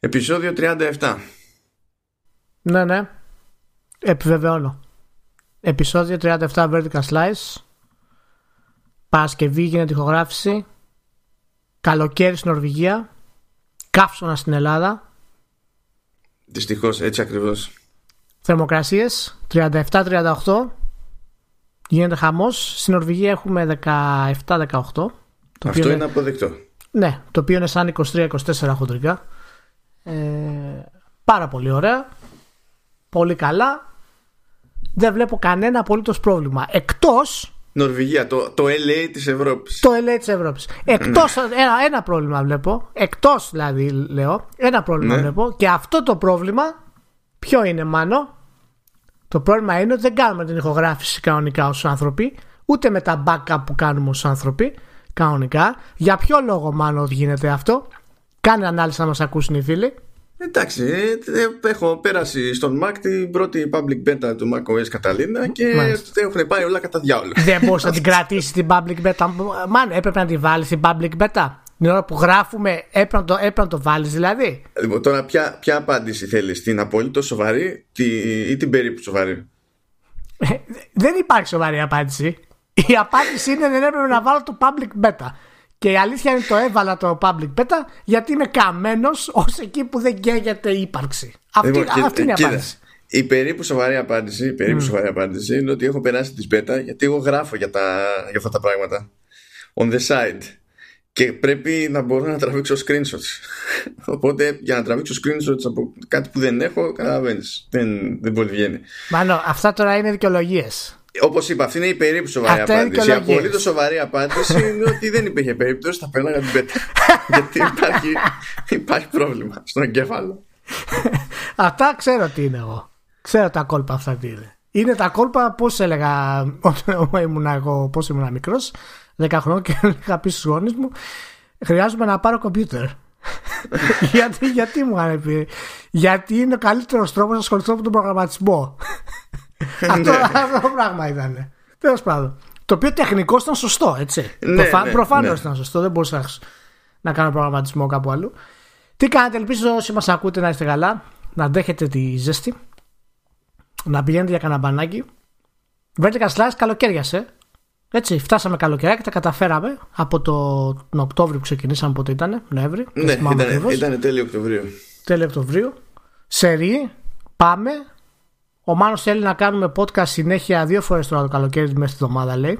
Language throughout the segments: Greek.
Επισόδιο 37. Ναι, ναι. Επιβεβαιώνω. Επισόδιο 37 Vertical Slice. Παρασκευή γίνεται ηχογράφηση. Καλοκαίρι στην Νορβηγία. Καύσωνα στην Ελλάδα. Δυστυχώς, έτσι ακριβώς. Θερμοκρασίες 37-38. Γίνεται χαμός. Στην Νορβηγία έχουμε 17-18. Αυτό είναι αποδεκτό. Ναι, το οποίο είναι σαν 23-24 χοντρικά. Ε, πάρα πολύ ωραία. Πολύ καλά. Δεν βλέπω κανένα απολύτως πρόβλημα. Εκτό. Νορβηγία, το, το LA της Ευρώπης. Το LA της Ευρώπης. Εκτό. ένα, ένα πρόβλημα βλέπω. Εκτός δηλαδή λέω. Ένα πρόβλημα Ναι. βλέπω. Και αυτό το πρόβλημα. Ποιο είναι, μάνο; Το πρόβλημα είναι ότι δεν κάνουμε την ηχογράφηση κανονικά ως άνθρωποι. Ούτε με τα backup που κάνουμε ως άνθρωποι. Κανονικά. Για ποιο λόγο, μάνο, γίνεται αυτό; Κάνε ανάλυση να μας ακούσουν οι φίλοι. Εντάξει, ε, ε, έχω πέρασει στον Mac την πρώτη public beta του macOS Catalina και Μάλιστα. έχουν πάει όλα κατά διάολο. Δεν μπορούσε να την κρατήσεις την public beta. Μαν, έπρεπε να την βάλεις στην public beta; Την ώρα που γράφουμε, έπρεπε να το, έπρεπε να το βάλεις δηλαδή; Λοιπόν, τώρα ποια, ποια απάντηση θέλεις, την απολύτως σοβαρή τη, ή την περίπου σοβαρή; Ε, δεν υπάρχει σοβαρή απάντηση. Η απάντηση είναι δεν έπρεπε να βάλω το public beta. Και η αλήθεια είναι το έβαλα το public beta γιατί είμαι καμένος ως εκεί που δεν καίγεται η ύπαρξη. Αυτή, Λοιπόν, κοίτα- αυτή είναι η κοίτα, απάντηση. Η περίπου σοβαρή απάντηση, η περίπου σοβαρή απάντηση είναι ότι έχω περάσει τη beta γιατί εγώ γράφω για, τα, για αυτά τα πράγματα. On the side. Και πρέπει να μπορώ να τραβήξω screenshots. Οπότε για να τραβήξω screenshots από κάτι που δεν έχω, καταλαβαίνεις. Δεν, δεν πολύ βγαίνει. Μάνο, αυτά τώρα είναι δικαιολογίες. Όπως είπα, αυτή είναι η περίπου σοβαρή Αυτά είναι απάντηση. Η δικαιολογίες. απολύτως σοβαρή απάντηση είναι ότι δεν υπήρχε περίπτωση, θα πέρναγα την beta. γιατί υπάρχει, υπάρχει πρόβλημα στον εγκέφαλο. Αυτά ξέρω τι είναι εγώ. Ξέρω τα κόλπα αυτά τι είναι. Είναι τα κόλπα, πώς έλεγα όταν ήμουν εγώ, πώς ήμουν μικρός, 10 χρόνια και έλεγα πει στους γονείς μου, χρειάζομαι να πάρω κομπιούτερ. γιατί, γιατί μου είχαν πει, Γιατί είναι ο καλύτερος τρόπος να ασχοληθώ με τον προγραμματισμό. αυτό, αυτό το πράγμα ήταν. Τέλος πάντων. Το οποίο τεχνικώ ήταν σωστό, έτσι. Ναι, Προφα... ναι, Προφανώς ναι. ήταν σωστό. Δεν μπορούσα να- να κάνω προγραμματισμό κάπου αλλού. Τι κάνετε, ελπίζω όσοι μας ακούτε να είστε καλά, να αντέχετε τη ζέστη, να πηγαίνετε για κανένα μπανάκι. Vertical Slice καλοκαίριασε. Έτσι, φτάσαμε καλοκαιράκι, τα καταφέραμε από το, τον Οκτώβριο που ξεκινήσαμε, πότε ήταν, Νοέμβρη. δεν Ναι, θυμάμαι ήταν, ακριβώς. ήταν τέλειο Οκτωβρίου. Τέλειο Οκτωβρίου. Σερή, πάμε. Ο Μάνος θέλει να κάνουμε podcast συνέχεια δύο φορές τώρα το καλοκαίρι μέσα στη εβδομάδα, λέει.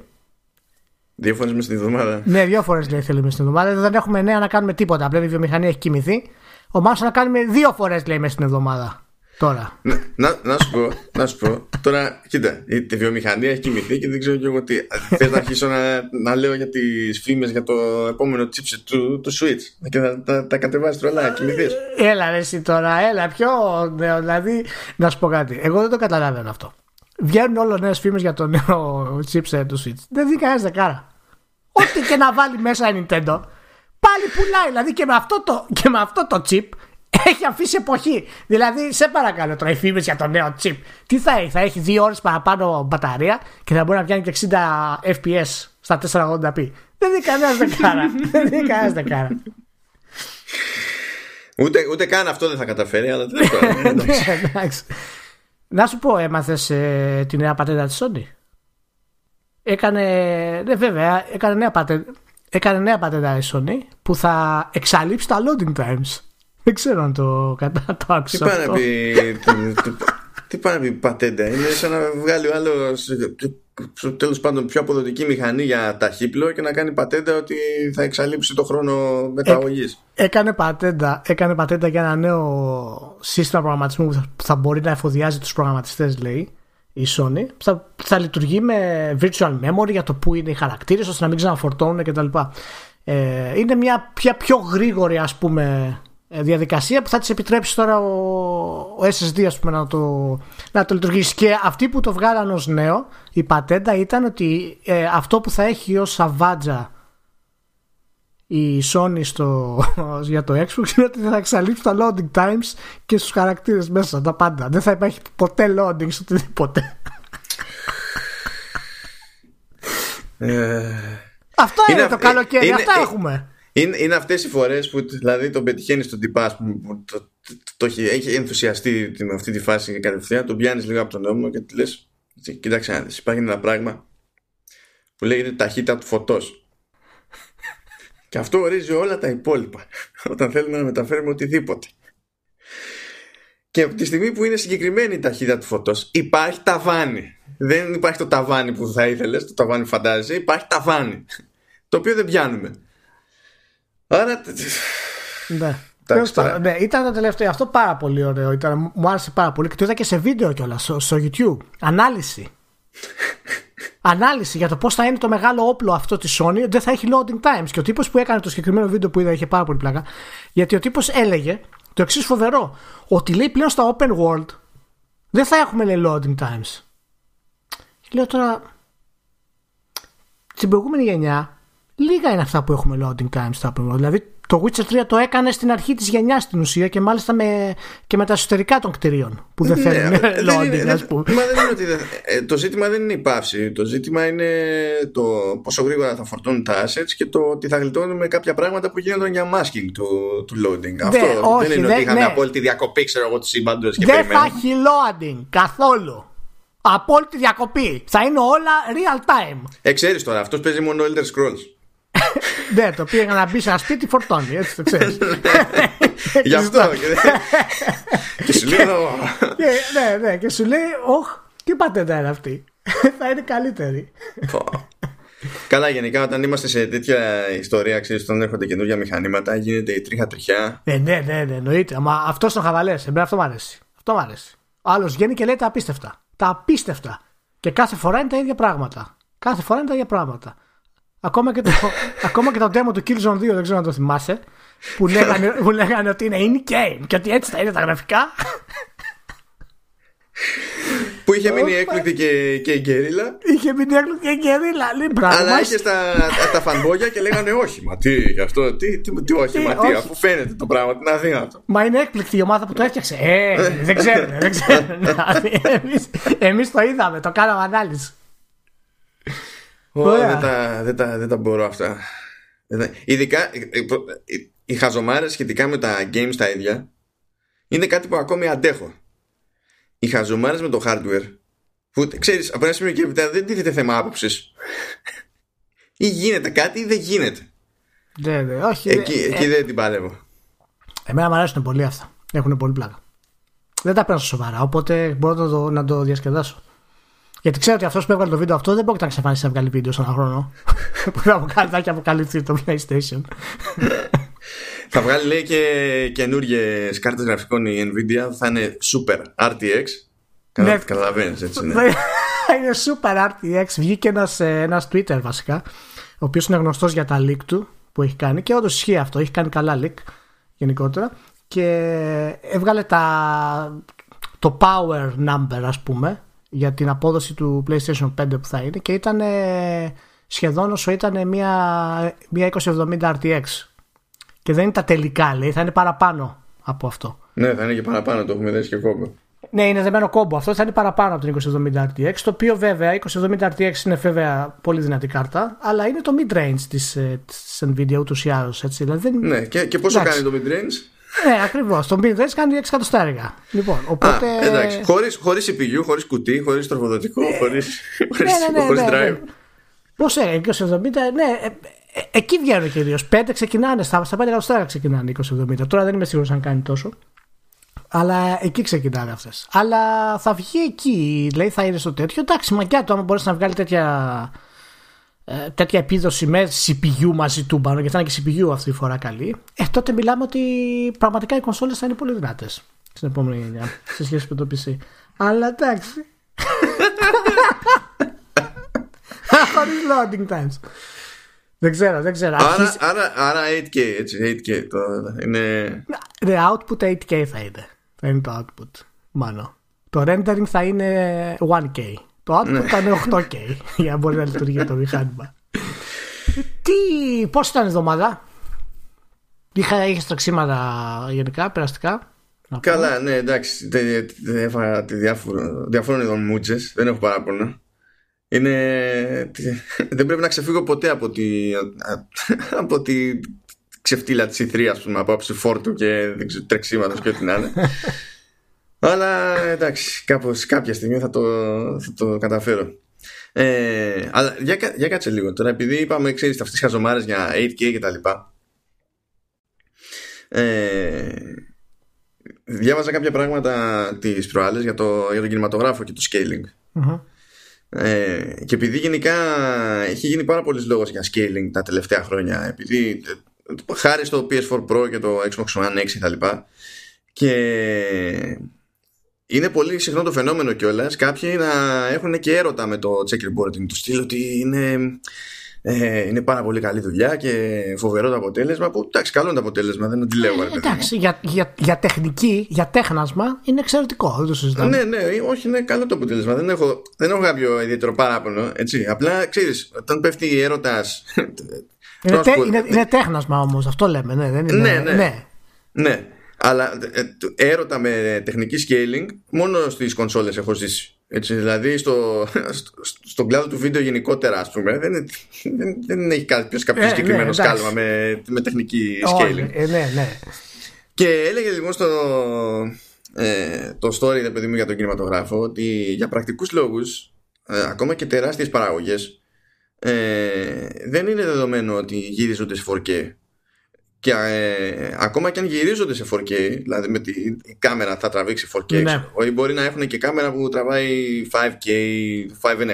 Δύο φορές μες στην εβδομάδα. Ναι, δύο φορές λέει θέλει μέσα στην εβδομάδα. Δεν έχουμε νέα να κάνουμε τίποτα. Πλέον η βιομηχανία έχει κοιμηθεί. Ο Μάνος να κάνουμε δύο φορές λέει μέσα στην εβδομάδα. Τώρα. να, να, να σου πω, να σου πω. Τώρα, κοίτα, η, η βιομηχανία έχει κοιμηθεί και δεν ξέρω και εγώ τι. Θες να αρχίσω να, να λέω για τις φήμες για το επόμενο chipset του, του Switch. Και θα τα, τα κατεβάσεις τρολά, κοιμηθείς. Έλα ρε εσύ τώρα, έλα πιο νέο. Δηλαδή, να σου πω κάτι. Εγώ δεν το καταλαβαίνω αυτό. Βγαίνουν όλο νέες φήμες για το νέο chipset του Switch. Δεν δει κανένας δεκάρα. Ό,τι και να βάλει μέσα η Nintendo, πάλι πουλάει. Δηλαδή και με αυτό το, και με αυτό το chip έχει αφήσει εποχή. Δηλαδή, σε παρακαλώ τώρα οι φήμε για το νέο chip. Τι θα έχει, θα έχει δύο ώρες παραπάνω μπαταρία και θα μπορεί να πιάνει και 60 FPS στα 480p. Δεν δει κανένας δεκάρα. δεν δει κανένας δεκάρα. Ούτε, ούτε καν αυτό δεν θα καταφέρει, αλλά τέλο πάντων. εντάξει. Ναι, εντάξει. Να σου πω, έμαθες ε, τη νέα πατέντα της Sony; Έκανε. Ναι, βέβαια, έκανε νέα πατέντα. Έκανε νέα πατέντα η Sony που θα εξαλείψει τα loading times. Δεν ξέρω αν το, κατά, το Τι άκουσα πάει να αυτό. πει. τι- τι- Τι πάει να πει πατέντα; Είναι σαν να βγάλει ο άλλος τέλος πάντων πιο αποδοτική μηχανή για ταχύπλο και να κάνει πατέντα ότι θα εξαλείψει το χρόνο μεταγωγής. Έκανε πατέντα, έκανε πατέντα για ένα νέο σύστημα προγραμματισμού που θα, που θα μπορεί να εφοδιάζει τους προγραμματιστές λέει η Sony που θα, θα λειτουργεί με virtual memory για το που είναι οι χαρακτήρες ώστε να μην ξαναφορτώνουν κτλ. Ε, είναι μια πια πιο γρήγορη ας πούμε ε, διαδικασία που θα της επιτρέψει τώρα ο, ο SSD ας πούμε να το, να το λειτουργήσει και αυτοί που το βγάλαν ως νέο η πατέντα ήταν ότι ε, αυτό που θα έχει ως σαβάτζα η Sony στο, για το Xbox είναι ότι θα εξαλείψει τα loading times και στους χαρακτήρες μέσα τα πάντα. Δεν θα υπάρχει ποτέ loading σε οτιδήποτε. Ε, Αυτό είναι, Είναι το αυ- καλοκαίρι, είναι- αυτά ε, έχουμε. Είναι, είναι αυτές οι φορές που δηλαδή τον πετυχαίνεις στον τυπά που το, το, το, έχει, έχει ενθουσιαστεί με αυτή τη φάση κατευθείαν, τον πιάνεις λίγο από τον νόμο και του λες: Κοίταξε να υπάρχει ένα πράγμα που λέγεται ταχύτητα του φωτός. και αυτό ορίζει όλα τα υπόλοιπα όταν θέλουμε να μεταφέρουμε οτιδήποτε. Και από τη στιγμή που είναι συγκεκριμένη η ταχύτητα του φωτός, υπάρχει ταβάνι. Δεν υπάρχει το ταβάνι που θα ήθελες, το ταβάνι φαντάζεσαι, υπάρχει ταβάνι. Το οποίο δεν πιάνουμε. Άρα. Ναι. ναι, ήταν το τελευταίο αυτό πάρα πολύ ωραίο. Ήταν, μου άρεσε πάρα πολύ και το είδα και σε βίντεο κιόλας στο, στο YouTube. Ανάλυση. Ανάλυση για το πώς θα είναι το μεγάλο όπλο αυτό της Sony. Δεν θα έχει loading times. Και ο τύπος που έκανε το συγκεκριμένο βίντεο που είδα είχε πάρα πολύ πλάκα. Γιατί ο τύπος έλεγε το εξής φοβερό. Ότι λέει πλέον στα open world δεν θα έχουμε λέει loading times. Και λέω τώρα. Στην προηγούμενη γενιά λίγα είναι αυτά που έχουμε loading times στα open world. Δηλαδή το Witcher 3 το έκανε στην αρχή της γενιάς στην ουσία και μάλιστα με, και με τα εσωτερικά των κτηρίων που δεν ναι, θέλουν loading, ας πούμε. Μα δεν είναι ότι ε, το ζήτημα δεν είναι η πάυση. Το ζήτημα είναι το πόσο γρήγορα θα φορτώνουν τα assets και το ότι θα γλιτώνουμε κάποια πράγματα που γίνονταν για masking του, του loading. Ναι, Αυτό όχι, δεν είναι ναι, ότι είχαμε ναι. απόλυτη διακοπή, ξέρω εγώ, τη σύμπαντο και Δεν περιμένουμε. θα έχει loading καθόλου. Απόλυτη διακοπή. Θα είναι όλα real time. Ε, ξέρεις τώρα, αυτός παίζει μόνο Elder Scrolls. Ναι, το πήγα να μπει σε ένα σπίτι φορτώνει, έτσι το ξέρεις. Γι' αυτό. και- και σου λέω. ναι, ναι, και σου λέει, Ωχ, τι πατέντα είναι αυτή. θα είναι καλύτερη. Πω. Καλά, γενικά όταν είμαστε σε τέτοια ιστορία, ξέρεις, όταν έρχονται καινούργια μηχανήματα, γίνεται η τρίχα τριχιά. ναι, ναι, ναι, ναι, εννοείται. Μα αυτός είναι χαβαλές. Εμένα αυτό μου αρέσει. Αυτό μου αρέσει. Ο άλλος βγαίνει και λέει τα απίστευτα. Τα απίστευτα. Και κάθε φορά είναι τα ίδια πράγματα. Κάθε φορά είναι τα ίδια πράγματα. Ακόμα και το, ακόμα και το demo του Killzone 2, δεν ξέρω αν το θυμάσαι, που λέγανε, που λέγανε ότι είναι in-game και ότι έτσι θα είναι τα γραφικά. Που είχε μείνει έκπληκτη και, και η γκερίλα. Είχε μείνει έκλο και γερίλα. Λέει πράγμα. Αλλά είχε τα, τα, τα φανμπόγια και λέγανε όχι, μα τι, γι' αυτό, τι, τι, τι όχι, Τι, μα τι, όχι. αφού φαίνεται το πράγμα, τι είναι αδύνατο. Μα είναι έκπληκτη η ομάδα που το έφτιαξε. Ε, δεν ξέρουν, δεν ξέρουν. εμείς, εμείς το είδαμε, το κάναμε ανάλυση. Ω, Ωραία. δεν, τα, δεν, τα, δεν τα μπορώ αυτά. Δεν τα- Ειδικά ε, ε, προ- ε, οι χαζομάρες σχετικά με τα games τα ίδια είναι κάτι που ακόμη αντέχω. Οι χαζομάρες με το hardware που ξέρεις από ένα σημείο και έπειτα δεν τίθεται θέμα άποψης. ή γίνεται κάτι ή δεν γίνεται. Ναι, ναι, όχι. Εκεί, ε, εκεί δεν την παλεύω. Εμένα μου αρέσουν πολύ αυτά. Έχουν πολύ πλάκα. Δεν τα παίρνω σοβαρά, οπότε μπορώ να το, να το διασκεδάσω. Γιατί ξέρω ότι αυτός που έβγαλε το βίντεο αυτό δεν μπορεί να εξαφανίσει να βγάλει βίντεο σε ένα χρόνο. που θα αποκαλυφθεί, θα έχει αποκαλυφθεί το PlayStation. Θα βγάλει λέει και καινούριε κάρτες γραφικών η Nvidia θα είναι Super RTX. Καλά, Ναι. Καταλαβαίνεις έτσι είναι. είναι super RTX. Βγήκε ένας ένας Twitter βασικά, ο οποίος είναι γνωστός για τα leak του που έχει κάνει και όντως ισχύει αυτό. Έχει κάνει καλά leak γενικότερα. Και έβγαλε τα, το power number, ας πούμε, για την απόδοση του PlayStation 5 που θα είναι και ήταν ε, σχεδόν όσο ήταν μια, μια 2070 RTX. Και δεν είναι τα τελικά, λέει, θα είναι παραπάνω από αυτό. ναι, θα είναι και παραπάνω, το έχουμε δέσει και κόμπο. Ναι, είναι δεμένο κόμπο. Αυτό θα είναι παραπάνω από την 2070 RTX. Το οποίο βέβαια, 2070 RTX είναι βέβαια πολύ δυνατή κάρτα, αλλά είναι το mid-range της, ε, της Nvidia ούτως ή άλλως. Δηλαδή δεν... Ναι, και, και πόσο Εντάξει. κάνει το mid-range; Ναι ακριβώς. Το mid-range κάνει 6 εκατοστάρικα. Λοιπόν, οπότε. Α, εντάξει. Χωρίς, χωρίς CPU, χωρίς κουτί, χωρίς τροφοδοτικό, χωρίς, χωρίς, ναι, ναι, χωρίς ναι, drive. ναι. Πώ έλεγε, 2070, ναι, ε, ε, εκεί βγαίνουν κυρίως. 5 ξεκινάνε, στα, στα 5 εκατοστάρικα ξεκινάνε 2070. Τώρα δεν είμαι σίγουρος αν κάνει τόσο. Αλλά εκεί ξεκινάνε αυτές. Αλλά θα βγει εκεί, λέει, θα είναι στο τέτοιο. Εντάξει, μαγιά του, άμα μπορέσει να βγάλει τέτοια, ε, τέτοια επίδοση με CPU μαζί του πάνω, γιατί θα είναι και CPU αυτή τη φορά καλή, ε, τότε μιλάμε ότι πραγματικά οι κονσόλες θα είναι πολύ δυνατές στην επόμενη γενιά σε σχέση με το PC. Αλλά εντάξει. Χωρίς loading times. Δεν ξέρω, δεν ξέρω. Άρα, Αρχίζει- άρα, άρα 8K, έτσι, 8K. Το, είναι... Ναι, output 8K θα είναι. Θα είναι το output. Μάλλον. Το rendering θα είναι 1K. Το output θα είναι 8K για να μπορεί να λειτουργεί το μηχάνημα. Τι, πώς ήταν η εβδομάδα; Είχα, είχες τρεξίματα γενικά, περαστικά. Να πω. Καλά, ναι, εντάξει. τε- τε- Έφαγα τη διάφορο, διαφόρων ειδών μούτζες, δεν έχω παράπονο. Είναι... Δεν πρέπει να ξεφύγω ποτέ από τη, από τη ξεφτύλα της ηθρία, ας πούμε, από άψη φόρτου και τρεξίματος και ό,τι να είναι. Αλλά εντάξει, κάπως, κάποια στιγμή θα το, θα το καταφέρω. Ε, αλλά για, για κάτσε λίγο τώρα, επειδή είπαμε, ξέρεις, αυτέ τι χαζομάρε για 8K και τα λοιπά. Ε, διάβαζα κάποια πράγματα τις προάλλες για, το, για τον κινηματογράφο και το scaling. Ε, και επειδή γενικά έχει γίνει πάρα πολλής λόγος για scaling τα τελευταία χρόνια, επειδή ε, χάρη στο PS4 Pro και το Xbox One X και τα λοιπά, και είναι πολύ συχνό το φαινόμενο κιόλας κάποιοι να έχουν και έρωτα με το checkerboarding του στυλ ότι είναι, ε, είναι πάρα πολύ καλή δουλειά και φοβερό το αποτέλεσμα που εντάξει καλό είναι το αποτέλεσμα δεν αντιλέω ε, εντάξει για, για, για τεχνική, για τέχνασμα είναι εξαιρετικό δεν το συζητάμε ναι ναι όχι είναι καλό το αποτέλεσμα δεν έχω, δεν έχω κάποιο ιδιαίτερο παράπονο έτσι απλά ξέρεις όταν πέφτει η έρωτας είναι, τε, είναι, είναι τέχνασμα όμως αυτό λέμε ναι, δεν είναι, ναι, ναι. ναι. ναι. Αλλά ε, έρωτα με τεχνική scaling μόνο στις κονσόλες έχω ζήσει. Έτσι, δηλαδή στο, στο, στον κλάδο του βίντεο γενικότερα ας πούμε δεν, δεν, δεν έχει κάποιο, κάποιο ε, συγκεκριμένο ναι, σκάλμα με, με τεχνική scaling. Ε, ναι, ναι. Και έλεγε λοιπόν στο, ε, το story δε παιδί μου για τον κινηματογράφο ότι για πρακτικούς λόγους ε, ακόμα και τεράστιες παραγωγές ε, δεν είναι δεδομένο ότι γυρίζονται σε 4K και ε, ακόμα και αν γυρίζονται σε 4K, δηλαδή με τη κάμερα θα τραβήξει 4K, ναι. ή μπορεί να έχουν και κάμερα που τραβάει 5K, 5.5,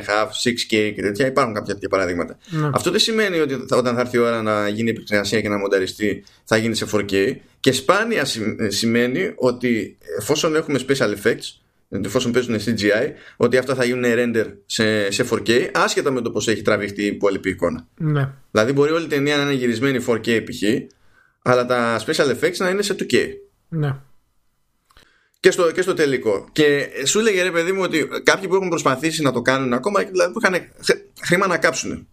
6K και τέτοια. Υπάρχουν κάποια τέτοια παραδείγματα. Ναι. Αυτό δεν σημαίνει ότι όταν θα έρθει η ώρα να γίνει επεξεργασία και να μονταριστεί θα γίνει σε 4K. Και σπάνια σημαίνει ότι εφόσον έχουμε special effects, εφόσον παίζουν CGI, ότι αυτά θα γίνουν render σε, σε 4K, άσχετα με το πώς έχει τραβηχτεί η υπόλοιπη εικόνα. Ναι. Δηλαδή, μπορεί όλη η ταινία να είναι γυρισμένη 4K π.χ., αλλά τα special effects να είναι σε 2K. Ναι. Και στο, και στο τελικό. Και σου έλεγε ρε παιδί μου ότι κάποιοι που έχουν προσπαθήσει να το κάνουν ακόμα, δηλαδή που είχαν χρήμα να κάψουν.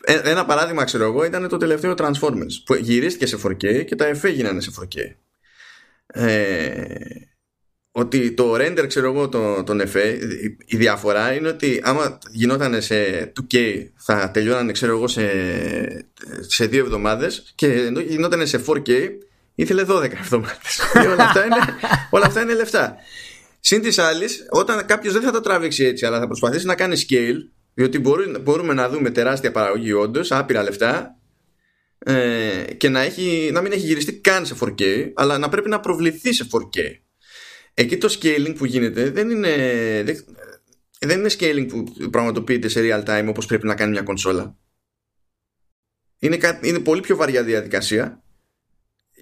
Ε, ένα παράδειγμα, ξέρω εγώ, ήταν το τελευταίο Transformers που γυρίστηκε σε 4K και τα εφέ γίνανε σε 4K. Ε, ότι το render, ξέρω εγώ, τον, τον εφέ, η διαφορά είναι ότι άμα γινόταν σε 2K θα τελειώνανε, ξέρω εγώ, σε, σε δύο εβδομάδες και ενώ γινόταν σε 4K ήθελε 12 εβδομάδες. όλα, αυτά είναι, όλα αυτά είναι λεφτά. Συν της άλλης, όταν κάποιος δεν θα το τραβήξει έτσι, αλλά θα προσπαθήσει να κάνει scale, διότι μπορούμε, μπορούμε να δούμε τεράστια παραγωγή όντως, άπειρα λεφτά, ε, και να, έχει, να μην έχει γυριστεί καν σε 4K, αλλά να πρέπει να προβληθεί σε 4K. Εκεί το scaling που γίνεται δεν είναι, δεν είναι scaling που πραγματοποιείται σε real time όπως πρέπει να κάνει μια κονσόλα. Είναι, είναι πολύ πιο βαριά διαδικασία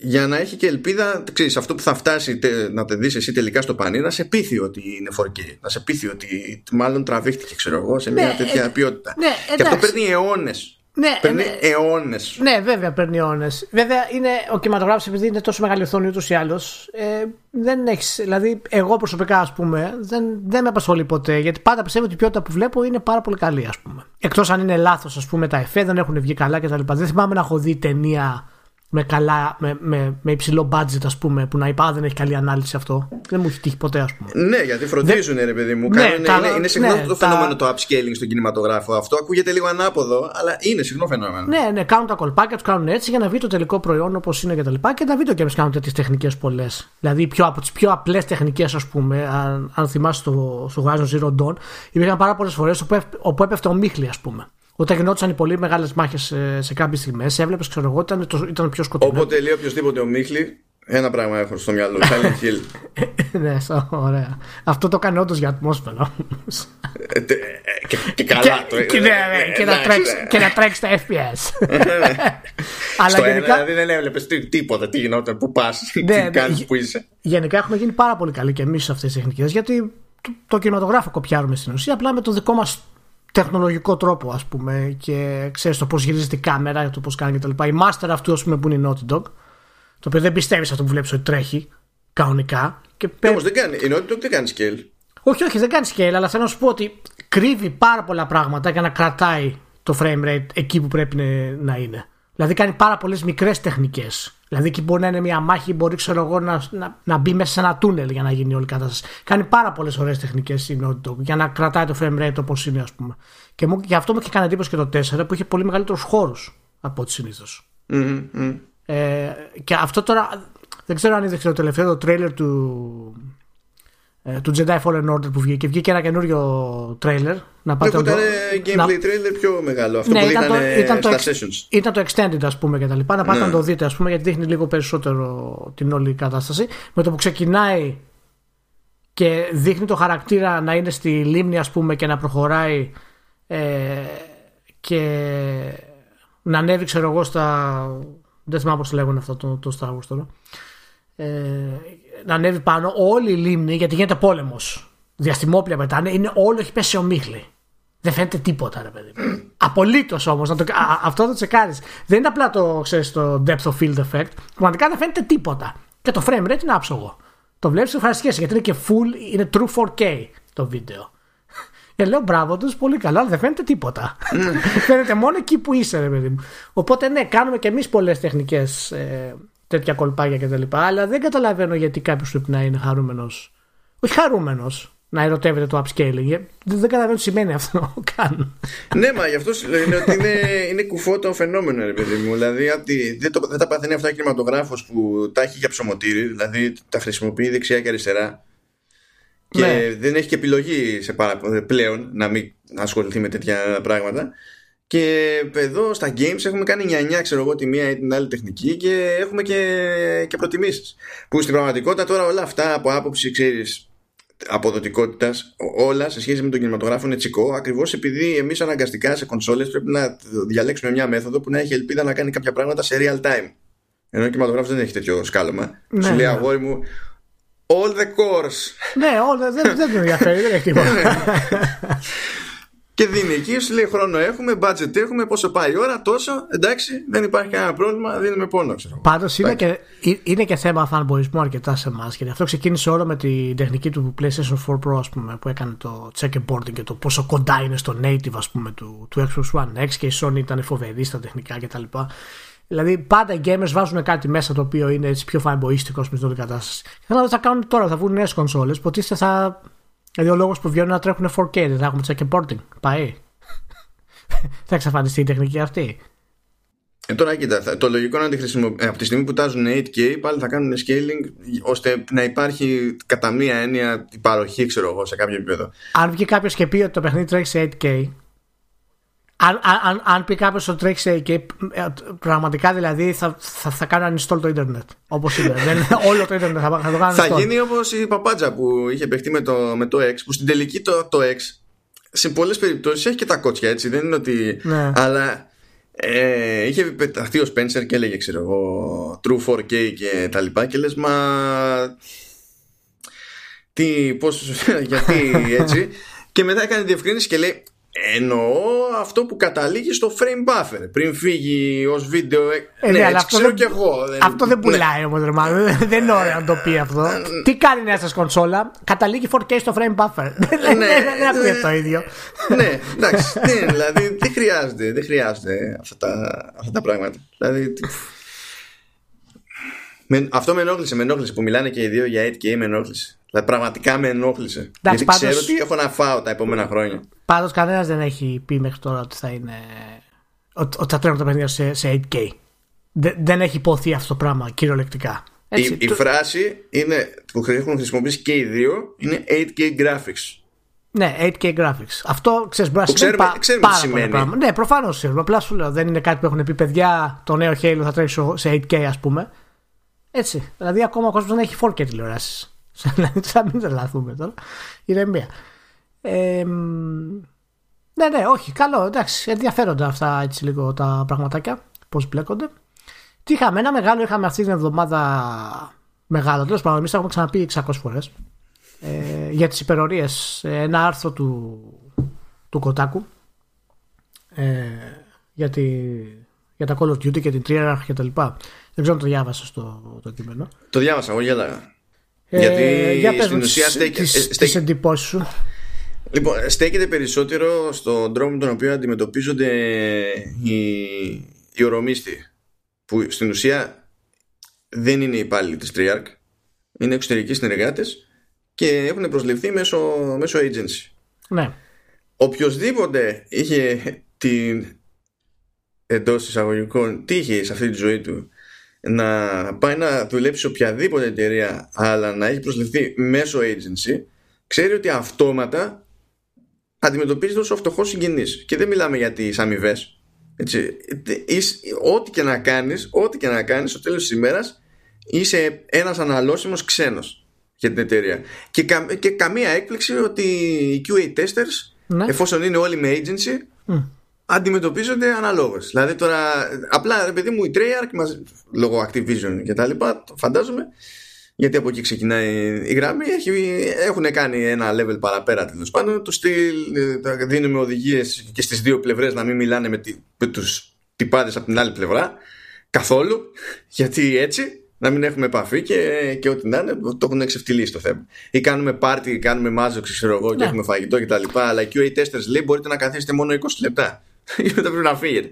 για να έχει και ελπίδα, ξέρεις, αυτό που θα φτάσει να το δεις εσύ τελικά στο πανί να σε πείθει ότι είναι 4K, να σε πείθει ότι μάλλον τραβήχτηκε ξέρω εγώ σε μια ναι, τέτοια ε, ποιότητα. Ναι, και αυτό παίρνει αιώνες ναι, παίρνει ναι, αιώνες. Ναι, βέβαια παίρνει αιώνες. Βέβαια είναι, ο κινηματογράφος επειδή είναι τόσο μεγάλη οθόνη ούτως ή άλλως. Ε, δεν έχεις. Δηλαδή, εγώ προσωπικά, ας πούμε, δεν, δεν με απασχολεί ποτέ. Γιατί πάντα πιστεύω ότι η ποιότητα που βλέπω είναι πάρα πολύ καλή, ας πούμε. Εκτός αν είναι λάθος, ας πούμε, τα εφέ δεν έχουν βγει καλά κτλ. Δεν θυμάμαι να έχω δει ταινία με, καλά, με, με, με υψηλό budget, ας πούμε, που να είπα δεν έχει καλή ανάλυση αυτό. Δεν μου έχει τύχει ποτέ, ας πούμε. Ναι, γιατί φροντίζουν, ρε παιδί μου. Ναι, είναι, τα, είναι, συχνό ναι, το φαινόμενο το upscaling στον κινηματογράφο. Αυτό ακούγεται λίγο ανάποδο, αλλά είναι συχνό φαινόμενο. Ναι, ναι, κάνουν τα κολπάκια, τους κάνουν έτσι για να βγει το τελικό προϊόν όπως είναι και τα λοιπά. Και τα βίντεο και κάνουν τέτοιες τεχνικές πολλές. Δηλαδή, πιο, από τις πιο απλές τεχνικές, ας πούμε, αν, αν θυμάσαι στο, στο Horizon Zero Dawn, υπήρχαν πάρα πολλές φορές όπου, όπου έπεφτε ο Μίχλι, ας πούμε. Όταν γινόντουσαν οι πολύ μεγάλες μάχες σε, σε κάποιες στιγμές, έβλεπες, ξέρω εγώ, ήταν, το, ήταν πιο σκοτεινό. Όποτε λέει οποιοδήποτε ο Μίχλη, ένα πράγμα έχω στο μυαλό. Silent Hill. ναι, ωραία. Αυτό το κάνει όντως για ατμόσφαιρα. Ε, και, καλά. Και, ναι, ναι, και, να τρέξει, και να τρέξεις τα FPS. Αλλά γενικά. Δηλαδή δεν έβλεπες τίποτα τι γινόταν, πού πας, τι ναι, κάνεις, πού είσαι. Γενικά έχουμε γίνει πάρα πολύ καλοί και εμείς σε αυτές τις τεχνικές γιατί το κινηματογράφο κοπιάρουμε στην ουσία απλά με το δικό μας τεχνολογικό τρόπο ας πούμε και ξέρεις το πώς γυρίζεται η κάμερα το πώς κάνει κτλ. Η master αυτού ας πούμε που είναι η Naughty Dog το οποίο δεν πιστεύεις αυτό που βλέπεις ότι τρέχει κανονικά και πέ... Όμως δεν κάνει, η Naughty Dog δεν κάνει scale όχι όχι δεν κάνει scale αλλά θέλω να σου πω ότι κρύβει πάρα πολλά πράγματα για να κρατάει το frame rate εκεί που πρέπει να είναι δηλαδή κάνει πάρα πολλές μικρές τεχνικές Δηλαδή εκεί μπορεί να είναι μια μάχη, μπορεί ξέρω εγώ, να, να, να μπει μέσα σε ένα τούνελ για να γίνει όλη η κατάσταση. Κάνει πάρα πολλές ωραίες τεχνικές η Naughty για να κρατάει το frame rate όπως είναι, ας πούμε. Και μου, γι' αυτό μου είχε κάνει εντύπωση και το 4 που είχε πολύ μεγαλύτερους χώρους από ό,τι συνήθως. Ε, και αυτό τώρα δεν ξέρω αν είδες το τελευταίο το τρέιλερ του, ε, του Jedi Fallen Order που βγήκε. Βγήκε ένα καινούριο τρέιλερ. Να πάτε ναι, ήταν gameplay να... trailer πιο μεγάλο. Αυτό ναι, που ήταν το, ήταν το, στα sessions. Ήταν το extended ας πούμε και τα λοιπά. Να πάτε ναι. να το δείτε ας πούμε γιατί δείχνει λίγο περισσότερο την όλη κατάσταση. Με το που ξεκινάει και δείχνει το χαρακτήρα να είναι στη λίμνη ας πούμε και να προχωράει ε, και να ανέβει ξέρω εγώ στα δεν θυμάμαι πώς λέγουν αυτό το, το Star Wars τώρα ε, να ανέβει πάνω όλη η λίμνη γιατί γίνεται πόλεμος διαστημόπλια πετάνε είναι όλο έχει πέσει ομίχλη δεν φαίνεται τίποτα, ρε παιδί. Απολύτως όμως. Αυτό το τσεκάρεις. Δεν είναι απλά το, ξέρεις, το depth of field effect. Πραγματικά δεν φαίνεται τίποτα. Και το frame rate είναι άψογο. Το βλέπεις ευχαριστιέσαι γιατί είναι και full, είναι true 4K το βίντεο. Και λέω μπράβο τους, πολύ καλά, αλλά δεν φαίνεται τίποτα. φαίνεται μόνο εκεί που είσαι, ρε παιδί μου. Οπότε ναι, κάνουμε και εμείς πολλές τεχνικές ε, τέτοια κολπάκια κτλ. Αλλά δεν καταλαβαίνω γιατί κάποιος πρέπει να είναι χαρούμενος. Όχι χαρούμενος να ερωτεύεται το upscaling. Ε, δεν, δεν καταλαβαίνω τι σημαίνει αυτό καν. ναι, μα γι' αυτό είναι ότι είναι, είναι κουφό το φαινόμενο, ρε παιδί μου. Δηλαδή, δεν, το, δεν τα παθαίνει αυτά κινηματογράφος που τα έχει για ψωμοτήρι, δηλαδή τα χρησιμοποιεί δεξιά και αριστερά. Και ναι. δεν έχει και επιλογή σε παρα... πλέον να μην ασχοληθεί με τέτοια πράγματα. Και εδώ στα games έχουμε κάνει 9-9 ξέρω εγώ τη μία ή την άλλη τεχνική και έχουμε και, και προτιμήσεις. Που στην πραγματικότητα τώρα όλα αυτά από άποψη ξέρεις αποδοτικότητας, όλα σε σχέση με τον κινηματογράφο είναι τσικό, ακριβώς επειδή εμείς αναγκαστικά σε κονσόλες πρέπει να διαλέξουμε μια μέθοδο που να έχει ελπίδα να κάνει κάποια πράγματα σε real time. Ενώ ο κινηματογράφος δεν έχει τέτοιο σκάλωμα. Ναι, Σου λέει ναι. αγόρι μου, all the cores. Ναι, all, δεν, δεν με ενδιαφέρει, δεν έχει τίποτα. Ναι. Και δίνει εκεί, σου λέει χρόνο έχουμε, budget έχουμε, πόσο πάει η ώρα, τόσο. Εντάξει, δεν υπάρχει κανένα πρόβλημα, δίνουμε πόνο, ξέρω. Πάντως είναι, και, είναι και θέμα fanboyισμού αρκετά σε εμάς. Γιατί αυτό ξεκίνησε όλο με την τεχνική του PlayStation 4 Pro, ας πούμε, που έκανε το checkerboarding και το πόσο κοντά είναι στο native, ας πούμε, του, του Xbox One X και η Sony ήταν φοβερή στα τεχνικά κτλ. Δηλαδή πάντα οι gamers βάζουν κάτι μέσα το οποίο είναι έτσι πιο fanboyιστικό με την όλη κατάσταση. Και θα, θα κάνουν τώρα, θα βγουν νέες κονσόλες. Ποτίστε θα Δηλαδή ο λόγος που βγαίνουν να τρέχουν 4K, δεν θα έχουμε checkerboarding. Πάει. θα εξαφανιστεί η τεχνική αυτή. Ε, τώρα κοίτα, το λογικό είναι ότι ε, από τη στιγμή που τάζουν 8K πάλι θα κάνουν scaling ώστε να υπάρχει κατά μία έννοια η παροχή ξέρω εγώ σε κάποιο επίπεδο. Αν βγει κάποιος και πει ότι το παιχνίδι τρέχει σε 8K αν, αν, αν πει κάποιος ότι τρέχει σε και πραγματικά δηλαδή θα, θα, θα κάνει uninstall το Ιντερνετ. Όπως είναι. Δεν, όλο το Ιντερνετ θα, θα το κάνει. Θα γίνει όπως η παπάντζα που είχε παιχτεί με το, με το X, που στην τελική το, το X σε πολλές περιπτώσεις έχει και τα κότσια έτσι. Δεν είναι ότι. Ναι. Αλλά ε, είχε πεταχτεί ο Spencer και έλεγε, ξέρω εγώ, True 4K και τα λοιπά. Και λες, μα. Τι, πώς, γιατί έτσι. και μετά έκανε διευκρίνηση και λέει Εννοώ αυτό που καταλήγει στο frame buffer πριν φύγει ως βίντεο. Ε, ε ναι, ναι έτσι ξέρω δεν, και εγώ. Δεν, αυτό δεν ναι. πουλάει ναι. όμω, δεν είναι ωραίο να το πει αυτό. Ε, Τι κάνει νέα σας κονσόλα, καταλήγει 4K στο frame buffer. Ναι, δεν ακούγεται το ίδιο. Ναι, εντάξει. δηλαδή δεν χρειάζεται, δεν χρειάζεται αυτά τα, αυτά τα πράγματα. Δηλαδή, με, αυτό με ενόχλησε, με ενόχλησε που μιλάνε και οι δύο για 8K, με ενόχλησε. Δηλαδή πραγματικά με ενόχλησε. Εντάξει, Γιατί πάντως... ξέρω ότι έχω να φάω τα επόμενα χρόνια. Πάντως κανένας δεν έχει πει μέχρι τώρα ότι θα είναι. ότι θα τρέχουν τα παιχνίδια σε, σε 8K. δεν έχει υποθεί αυτό το πράγμα κυριολεκτικά. Έτσι, η, η φράση είναι, που έχουν χρησιμοποιήσει και οι δύο είναι 8K graphics. Ναι, 8K graphics. Αυτό ξέρεις, μπορεί να σημαίνει πα, ξέρουμε πάρα σημαίνει. Πράγμα. Ναι, προφανώς ξέρουμε. Απλά σου λέω, δεν είναι κάτι που έχουν πει παιδιά. Το νέο Halo θα τρέχει σε 8K, ας πούμε. Έτσι. Δηλαδή, ακόμα ο κόσμος δεν έχει 4K τηλεοράσεις. Θα μην τρελαθούμε τώρα. Ηρεμία. Ε, ναι, ναι, όχι, καλό, εντάξει, ενδιαφέροντα αυτά έτσι λίγο τα πραγματάκια, πώς μπλέκονται. Τι είχαμε, ένα μεγάλο είχαμε αυτή την εβδομάδα μεγάλο, τέλος πάντων, εμείς τα έχουμε ξαναπεί 600 φορές, ε, για τις υπερορίες, ένα άρθρο του, του Κοτάκου, ε, για, τη, για τα Call of Duty και την Treyarch και τα λοιπά. Δεν ξέρω αν το διάβασα στο το κείμενο. Το διάβασα, εγώ γέλαγα. Ε, Γιατί για στην ουσία στέκει. Τις εντυπώσεις σου. Λοιπόν, στέκεται περισσότερο στον τρόπο με τον οποίο αντιμετωπίζονται οι, οι ορομίστοι που στην ουσία δεν είναι υπάλληλοι της Triarch είναι εξωτερικοί συνεργάτες και έχουν προσληφθεί μέσω, μέσω agency. Ναι. Οποιοςδήποτε είχε την εντός εισαγωγικών τύχη σε αυτή τη ζωή του να πάει να δουλέψει σε οποιαδήποτε εταιρεία αλλά να έχει προσληφθεί μέσω agency ξέρει ότι αυτόματα αντιμετωπίζεται ως ο φτωχός συγγενής και δεν μιλάμε για τις αμοιβές. ό,τι και να κάνεις ό,τι και να κάνεις στο τέλος της ημέρας είσαι ένας αναλώσιμος ξένος για την εταιρεία και, και καμία έκπληξη ότι οι QA testers ναι. εφόσον είναι όλοι με agency αντιμετωπίζονται αναλόγως. Δηλαδή τώρα απλά ρε παιδί μου η Treyarch λόγω Activision και τα λοιπά φαντάζομαι γιατί από εκεί ξεκινάει η γραμμή έχει, έχουν κάνει ένα level παραπέρα τέλος πάντων. Το στυλ ε, δίνουμε οδηγίες και στις δύο πλευρές να μην μιλάνε με, με τους τυπάδες από την άλλη πλευρά καθόλου γιατί έτσι να μην έχουμε επαφή και, και ό,τι να είναι το έχουν εξευτελίσει το θέμα. Ή κάνουμε πάρτι, κάνουμε μάζοξη ξέρω εγώ και ναι. έχουμε φαγητό κτλ αλλά οι QA testers λέει μπορείτε να καθίσετε μόνο 20 λεπτά ή μετά πρέπει να φύγετε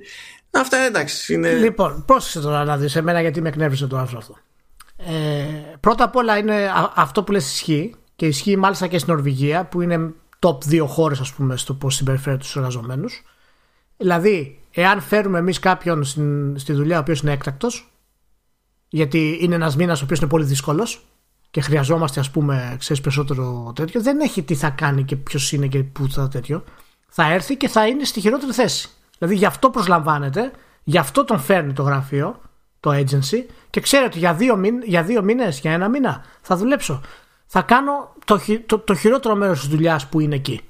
Αυτά εντάξει. Είναι... Λοιπόν, πρόσεξε τώρα να δεις εμένα γιατί με εκνεύρισε το άρθρο αυτό. Ε, πρώτα απ' όλα είναι αυτό που λες ισχύει και ισχύει μάλιστα και στην Νορβηγία που είναι top δύο χώρες ας πούμε στο πώς συμπεριφέρει τους εργαζομένους δηλαδή εάν φέρουμε εμείς κάποιον στην, στη δουλειά ο οποίος είναι έκτακτος γιατί είναι ένας μήνας ο οποίος είναι πολύ δύσκολος και χρειαζόμαστε ας πούμε ξέρεις περισσότερο τέτοιο δεν έχει τι θα κάνει και ποιος είναι και πού θα τέτοιο θα έρθει και θα είναι στη χειρότερη θέση δηλαδή γι' αυτό προσλαμβάνεται γι' αυτό τον φέρνει το γραφείο το agency και ξέρει ότι για δύο, μήνες, για δύο μήνες, για ένα μήνα θα δουλέψω. Θα κάνω το, το, το χειρότερο μέρος της δουλειάς που είναι εκεί.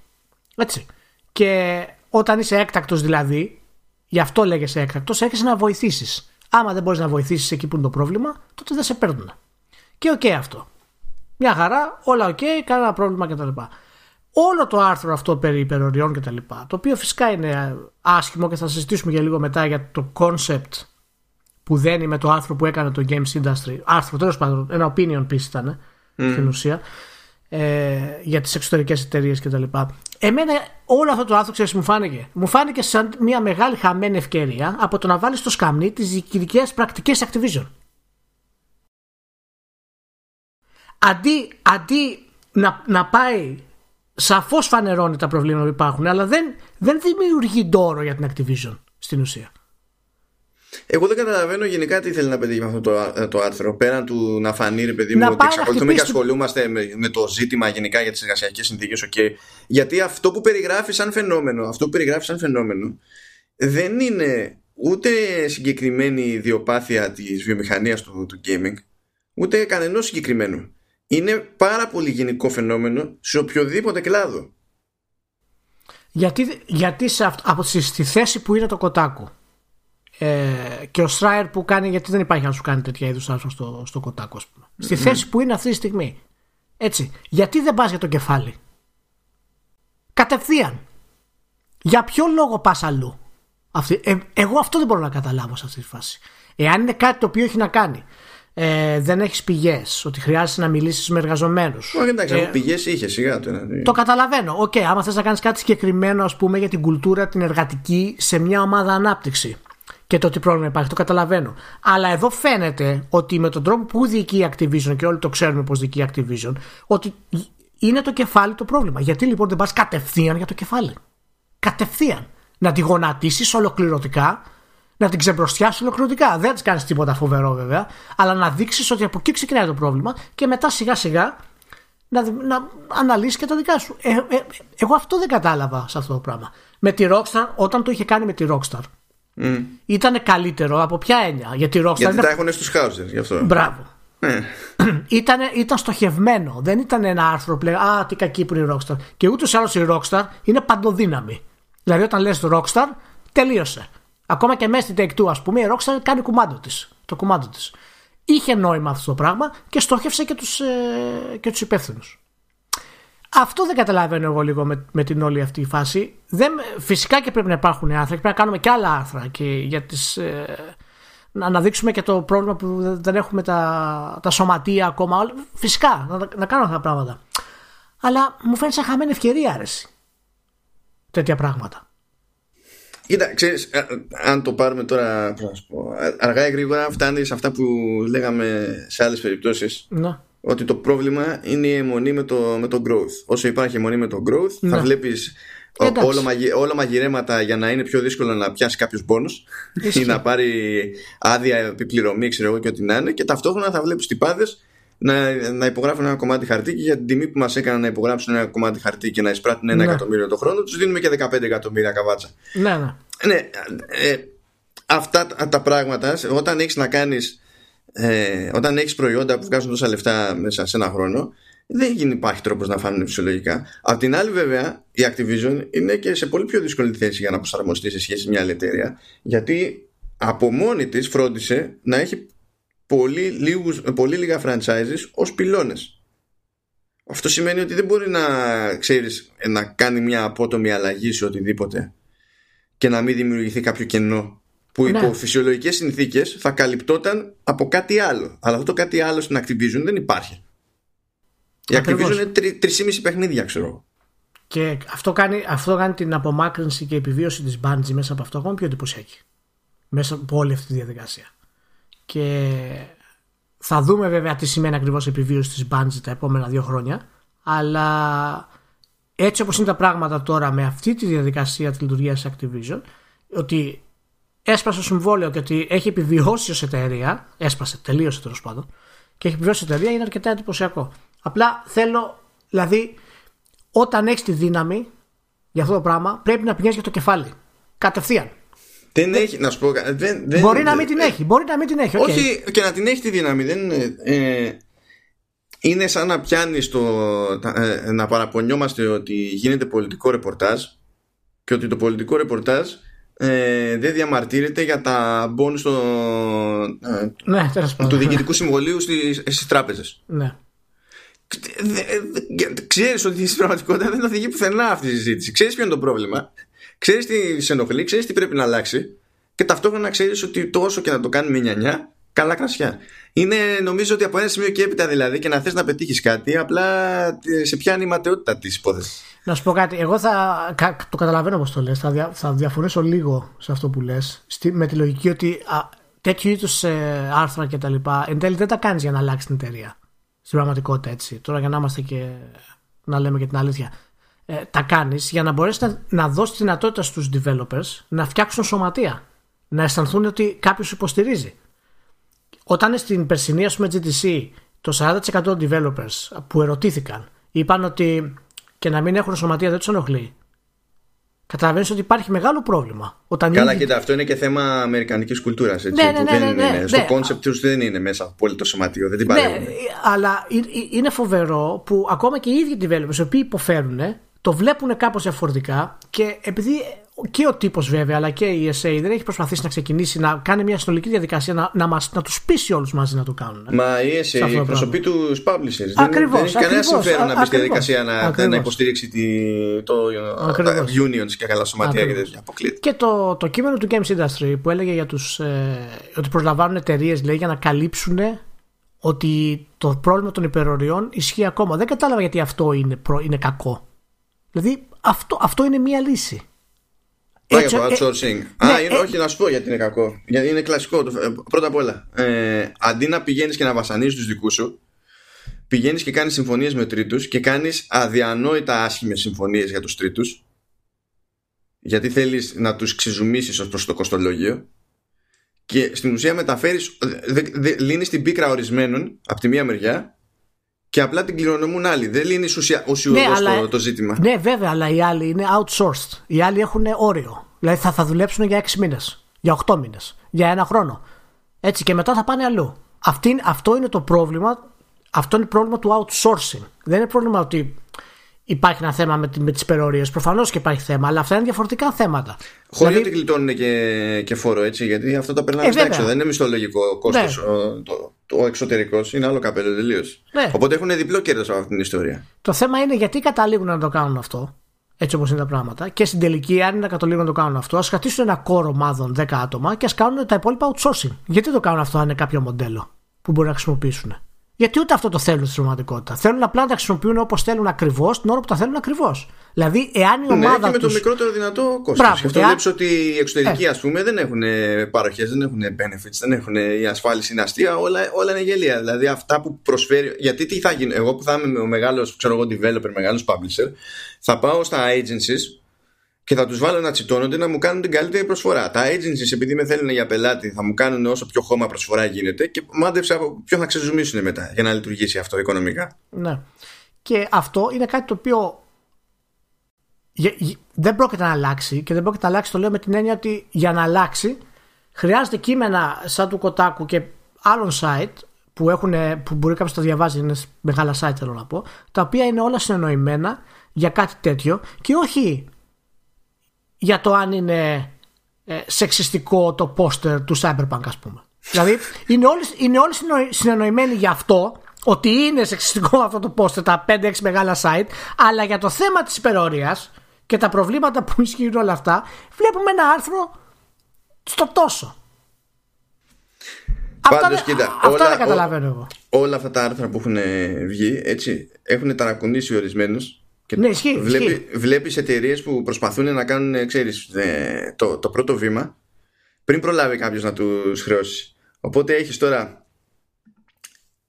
Έτσι. Και όταν είσαι έκτακτος δηλαδή, γι' αυτό λέγεσαι έκτακτος, έχεις να βοηθήσεις. Άμα δεν μπορείς να βοηθήσεις εκεί που είναι το πρόβλημα, τότε δεν σε παίρνουν. Και οκ αυτό. Μια χαρά, όλα OK, okay, κανένα πρόβλημα κτλ. Όλο το άρθρο αυτό περί υπεροριών κτλ. Το οποίο φυσικά είναι άσχημο και θα συζητήσουμε για λίγο μετά για το concept που δένει με το άρθρο που έκανε το Games Industry. Άρθρο, τέλος πάντων, ένα opinion piece ήταν mm. στην ουσία. Ε, για τις εξωτερικές εταιρείες κτλ. Εμένα όλο αυτό το άρθρο, ξέρεις, μου φάνηκε. Μου φάνηκε σαν μια μεγάλη χαμένη ευκαιρία από το να βάλεις στο σκαμνί τις διοικητικέ πρακτικές Activision. Αντί, αντί να, να πάει σαφώς φανερώνει τα προβλήματα που υπάρχουν, αλλά δεν, δεν δημιουργεί ντόρο για την Activision στην ουσία. Εγώ δεν καταλαβαίνω γενικά τι θέλει να πετύχει με αυτό το, το άρθρο. Πέραν του να φανεί, ρε παιδί μου, ότι εξακολουθούμε και ασχολούμαστε με, με, το ζήτημα γενικά για τις εργασιακές συνθήκες. Okay. Γιατί αυτό που περιγράφει σαν φαινόμενο, αυτό που περιγράφει σαν φαινόμενο, δεν είναι ούτε συγκεκριμένη ιδιοπάθεια της βιομηχανίας του, του gaming, ούτε κανενός συγκεκριμένου. Είναι πάρα πολύ γενικό φαινόμενο σε οποιοδήποτε κλάδο. Γιατί, γιατί σε από στη θέση που είναι το κοτάκου ε, και ο Στράιερ που κάνει, γιατί δεν υπάρχει να σου κάνει τέτοια είδους άρθρο στο, στο κοτάκο, Στη θέση που είναι αυτή τη στιγμή. Έτσι. Γιατί δεν πας για το κεφάλι; Κατευθείαν. Για ποιο λόγο πας αλλού; Αυτή, ε, εγώ αυτό δεν μπορώ να καταλάβω σε αυτή τη φάση. Εάν είναι κάτι το οποίο έχει να κάνει. Ε, δεν έχεις πηγές, ότι χρειάζεται να μιλήσεις με εργαζομένους. Όχι, εντάξει, ε, πηγές είχε σιγά το Το καταλαβαίνω. OK, okay, άμα θες να κάνεις κάτι συγκεκριμένο, ας πούμε, για την κουλτούρα την εργατική σε μια ομάδα ανάπτυξης και το τι πρόβλημα υπάρχει. Το καταλαβαίνω. Αλλά εδώ φαίνεται ότι με τον τρόπο που διοικεί η Activision και όλοι το ξέρουμε πώς διοικεί η Activision, ότι είναι το κεφάλι το πρόβλημα. Γιατί λοιπόν δεν πας κατευθείαν για το κεφάλι. Κατευθείαν. Να τη γονατίσεις ολοκληρωτικά, να την ξεμπροστιάσεις ολοκληρωτικά. Δεν της κάνεις τίποτα φοβερό βέβαια, αλλά να δείξεις ότι από εκεί ξεκινάει το πρόβλημα και μετά σιγά σιγά να, να αναλύσεις και τα δικά σου. Ε, ε, εγώ αυτό δεν κατάλαβα σε αυτό το πράγμα. Με τη Rockstar, όταν το είχε κάνει με τη Rockstar, Mm. Ήταν καλύτερο από ποια έννοια; Γιατί, Rockstar γιατί τα έχουν στους Χάουζερ, γι' αυτό. Μπράβο. Mm. ήταν, ήταν στοχευμένο. Δεν ήταν ένα άρθρο που λέει Α, τι κακή που είναι η Rockstar. Και ούτως ή άλλως η Rockstar είναι παντοδύναμη. Δηλαδή, όταν λες Rockstar, τελείωσε. Ακόμα και μέσα στην Take Two, ας πούμε, η Rockstar κάνει κουμάντο της. Το κουμάντο της. Είχε νόημα αυτό το πράγμα και στόχευσε και τους ε, και τους υπεύθυνους. Αυτό δεν καταλαβαίνω εγώ λίγο με, με την όλη αυτή η φάση. Δεν, φυσικά και πρέπει να υπάρχουν άρθρα και πρέπει να κάνουμε και άλλα άρθρα και για τις, ε, να αναδείξουμε και το πρόβλημα που δεν έχουμε τα, τα σωματεία ακόμα. Φυσικά, να, να κάνουμε αυτά τα πράγματα. Αλλά μου φαίνεται σαν χαμένη ευκαιρία αρέσει. Τέτοια πράγματα. Κοίτα, ξέρεις, ε, αν το πάρουμε τώρα, πω, αργά ή γρήγορα φτάνει σε αυτά που λέγαμε σε άλλες περιπτώσεις. Ναι ότι το πρόβλημα είναι η αιμονή με το, με το growth. Όσο υπάρχει αιμονή με το growth, θα ναι. βλέπεις Όλο, μαγει, όλο μαγειρέματα για να είναι πιο δύσκολο να πιάσει κάποιος πόνος ή να πάρει άδεια επιπληρωμή, ξέρω εγώ και ό,τι να είναι. Και ταυτόχρονα θα βλέπεις τυπάδες να, να υπογράφουν ένα κομμάτι χαρτί και για την τιμή που μας έκαναν να υπογράψουν ένα κομμάτι χαρτί και να εισπράττουν ένα ναι. εκατομμύριο το χρόνο, τους δίνουμε και 15 εκατομμύρια καβάτσα. Ναι, ναι. ναι ε, αυτά τα πράγματα, όταν έχεις να κάνεις. Ε, όταν έχεις προϊόντα που βγάζουν τόσα λεφτά μέσα σε ένα χρόνο, δεν υπάρχει τρόπος να φάνουν φυσιολογικά. Απ' την άλλη, βέβαια, η Activision είναι και σε πολύ πιο δύσκολη θέση για να προσαρμοστεί σε σχέση με μια άλλη εταιρεία, γιατί από μόνη της φρόντισε να έχει πολύ, λίγους, πολύ λίγα franchises ως πυλώνες. Αυτό σημαίνει ότι δεν μπορεί να, ξέρεις, να κάνει μια απότομη αλλαγή σε οτιδήποτε και να μην δημιουργηθεί κάποιο κενό που ναι. υπό φυσιολογικές συνθήκες θα καλυπτόταν από κάτι άλλο. Αλλά αυτό το κάτι άλλο στην Activision δεν υπάρχει. Η Activision είναι τρι, 3,5 παιχνίδια, ξέρω Και αυτό κάνει, αυτό κάνει την απομάκρυνση και επιβίωση της Bungie μέσα από αυτό ακόμα πιο εντυπωσιακή. Μέσα από όλη αυτή τη διαδικασία και θα δούμε βέβαια τι σημαίνει ακριβώς επιβίωση της Bungie τα επόμενα δύο χρόνια. Αλλά έτσι όπως είναι τα πράγματα τώρα με αυτή τη διαδικασία της λειτουργίας Activision ότι έσπασε το συμβόλαιο και ότι έχει επιβιώσει ως εταιρεία έσπασε, τελείωσε τέλος πάντων και έχει επιβιώσει ως εταιρεία είναι αρκετά εντυπωσιακό. Απλά θέλω δηλαδή όταν έχεις τη δύναμη για αυτό το πράγμα πρέπει να πηγαίνεις για το κεφάλι. Κατευθείαν δεν έχει, να σου πω. Δεν, δεν, μπορεί να μην την έχει. Μπορεί να μην την έχει. Okay. Όχι, και να την έχει τη δύναμη. Δεν, ε, είναι σαν να πιάνει το. Ε, να παραπονιόμαστε ότι γίνεται πολιτικό ρεπορτάζ και ότι το πολιτικό ρεπορτάζ ε, δεν διαμαρτύρεται για τα μπόνους στο, ε, ναι, του Διοικητικού Συμβολίου στις, στις τράπεζες. Ναι. Ξέρεις ότι στην πραγματικότητα δεν οδηγεί πουθενά αυτή η συζήτηση. Ξέρεις ποιο είναι το πρόβλημα; Ξέρεις τι σε ενοχλεί, ξέρεις τι πρέπει να αλλάξει και ταυτόχρονα ξέρεις ότι τόσο και να το κάνει με νιανιά, καλά κρασιά. Είναι νομίζω ότι από ένα σημείο και έπειτα δηλαδή και να θες να πετύχεις κάτι, απλά σε πιάνει η ματαιότητα της υπόθεσης. Να σου πω κάτι. Εγώ θα. Το καταλαβαίνω πώς το λες. Θα, δια, θα διαφωνήσω λίγο σε αυτό που λες. Με τη λογική ότι α, τέτοιου είδους ε, άρθρα κτλ. εν τέλει δεν τα κάνεις για να αλλάξεις την εταιρεία. Στην πραγματικότητα έτσι. Τώρα για να είμαστε και. να λέμε και την αλήθεια ε, τα κάνεις για να μπορέσεις να, να δώσεις δυνατότητα στους developers να φτιάξουν σωματεία. Να αισθανθούν ότι κάποιος υποστηρίζει. Όταν στην περσινή, ας πούμε, GTC, το 40% των developers που ερωτήθηκαν είπαν ότι και να μην έχουν σωματεία δεν τους ενοχλεί. Καταλαβαίνεις ότι υπάρχει μεγάλο πρόβλημα. Όταν Καλά, ήδη... κοίτα, αυτό είναι και θέμα αμερικανικής κουλτούρας. Ναι, ναι, ναι, ναι, ναι, ναι, Στο κόνσεπτ τους δεν είναι μέσα από πολύ το σωματείο. Δεν την ναι, αλλά είναι φοβερό που ακόμα και οι ίδιοι developers οι οποίοι υποφέρουν το βλέπουν κάπως διαφορετικά και επειδή και ο τύπος βέβαια αλλά και η ESA δεν έχει προσπαθήσει να ξεκινήσει να κάνει μια συνολική διαδικασία να, να, μας, να τους πείσει όλους μαζί να το κάνουν. Μα η ESA εκπροσωπεί τους publishers. Ακριβώς, δεν, έχει κανένα συμφέρον να μπει στη διαδικασία να, να υποστηρίξει τη, το, τα unions και καλά σωματεία και τέτοια. Και το, το κείμενο του Games Industry που έλεγε για τους, ε, ότι προσλαμβάνουν εταιρείες για να καλύψουν ότι το πρόβλημα των υπεροριών ισχύει ακόμα. Δεν κατάλαβα γιατί αυτό είναι, είναι κακό. Δηλαδή αυτό, αυτό είναι μία λύση. Πάει για το ε, outsourcing. Ε, Α, ναι, είναι, ε, όχι να σου πω γιατί είναι κακό. Γιατί είναι κλασικό. Ε, πρώτα απ' όλα, ε, αντί να πηγαίνεις και να βασανίζεις τους δικούς σου, πηγαίνεις και κάνεις συμφωνίες με τρίτους και κάνεις αδιανόητα άσχημες συμφωνίες για τους τρίτους. Γιατί θέλεις να τους ξεζουμίσεις ως προς το κοστολόγιο. Και στην ουσία μεταφέρεις, λύνεις την πίκρα ορισμένων από τη μία μεριά και απλά την κληρονομούν άλλοι. Δεν λύνεις ουσιαστικά ναι, το, το ζήτημα. Ναι, βέβαια, αλλά οι άλλοι είναι outsourced. Οι άλλοι έχουν όριο. Δηλαδή θα, θα δουλέψουν για 6 μήνες, για 8 μήνες, για ένα χρόνο. Έτσι και μετά θα πάνε αλλού. Αυτή, αυτό είναι το πρόβλημα. Αυτό είναι το πρόβλημα του outsourcing. Δεν είναι πρόβλημα ότι υπάρχει ένα θέμα με, με τις υπερορίε. Προφανώς και υπάρχει θέμα, αλλά αυτά είναι διαφορετικά θέματα. Χωρίς δηλαδή... ότι γλιτώνουν και, και φόρο, έτσι, γιατί αυτό τα περνάμε ε, στα έξω. Δεν είναι μισθολογικό κόστος. Ναι. Το, το εξωτερικός είναι άλλο καπέλο τελείως. Ναι. Οπότε έχουν διπλό κέρδος από αυτή την ιστορία. Το θέμα είναι γιατί καταλήγουν να το κάνουν αυτό. Έτσι όπως είναι τα πράγματα. Και στην τελική, αν είναι καταλήγουν να το κάνουν αυτό, ας κρατήσουν ένα κόρο ομάδων 10 άτομα και ας κάνουν τα υπόλοιπα outsourcing. Γιατί το κάνουν αυτό αν είναι κάποιο μοντέλο που μπορεί να χρησιμοποιήσουν. Γιατί ούτε αυτό το θέλουν στην πραγματικότητα. Θέλουν απλά να τα χρησιμοποιούν όπως θέλουν ακριβώς την ώρα που τα θέλουν ακριβώς. Δηλαδή, εάν η ναι, ομάδα. Ναι, και με τους... το μικρότερο δυνατό κόστος. Και αυτό εάν... βλέπει ότι οι εξωτερικοί, ε. ας πούμε, δεν έχουν παροχές, δεν έχουν benefits, δεν έχουν η ασφάλιση, είναι αστεία, όλα, όλα είναι γελία. Δηλαδή, αυτά που προσφέρει. Γιατί τι θα γίνει, εγώ που θα είμαι ο μεγάλος, ξέρω εγώ, developer, μεγάλος publisher, θα πάω στα agencies και θα τους βάλω να τσιτώνονται να μου κάνουν την καλύτερη προσφορά. Τα agencies, επειδή με θέλουν για πελάτη, θα μου κάνουν όσο πιο χώμα προσφορά γίνεται και μάντεψε από ποιον θα ξεζουμίσουν μετά για να λειτουργήσει αυτό οικονομικά. Ναι. Και αυτό είναι κάτι το οποίο δεν πρόκειται να αλλάξει και δεν πρόκειται να αλλάξει το λέω με την έννοια ότι για να αλλάξει χρειάζεται κείμενα σαν του Κοτάκου και άλλων site που, έχουν, που μπορεί κάποιος να διαβάζει, είναι μεγάλα site θέλω να πω, τα οποία είναι όλα συνεννοημένα για κάτι τέτοιο και όχι για το αν είναι ε, σεξιστικό το πόστερ του Cyberpunk ας πούμε. δηλαδή είναι όλοι, είναι όλοι συνεννοημένοι για αυτό ότι είναι σεξιστικό αυτό το πόστερ τα 5-6 μεγάλα site αλλά για το θέμα της υπερορίας και τα προβλήματα που ισχύουν όλα αυτά βλέπουμε ένα άρθρο στο τόσο. Πάντως, αυτά, κοίτα, αυτά όλα, δεν καταλαβαίνω εγώ. Όλα αυτά τα άρθρα που έχουν βγει έτσι, έχουν ταρακουνήσει ορισμένους και ναι, ισχύει, βλέπει, Βλέπεις εταιρείες που προσπαθούν να κάνουν ξέρεις, το, το πρώτο βήμα πριν προλάβει κάποιος να τους χρεώσει. Οπότε έχεις τώρα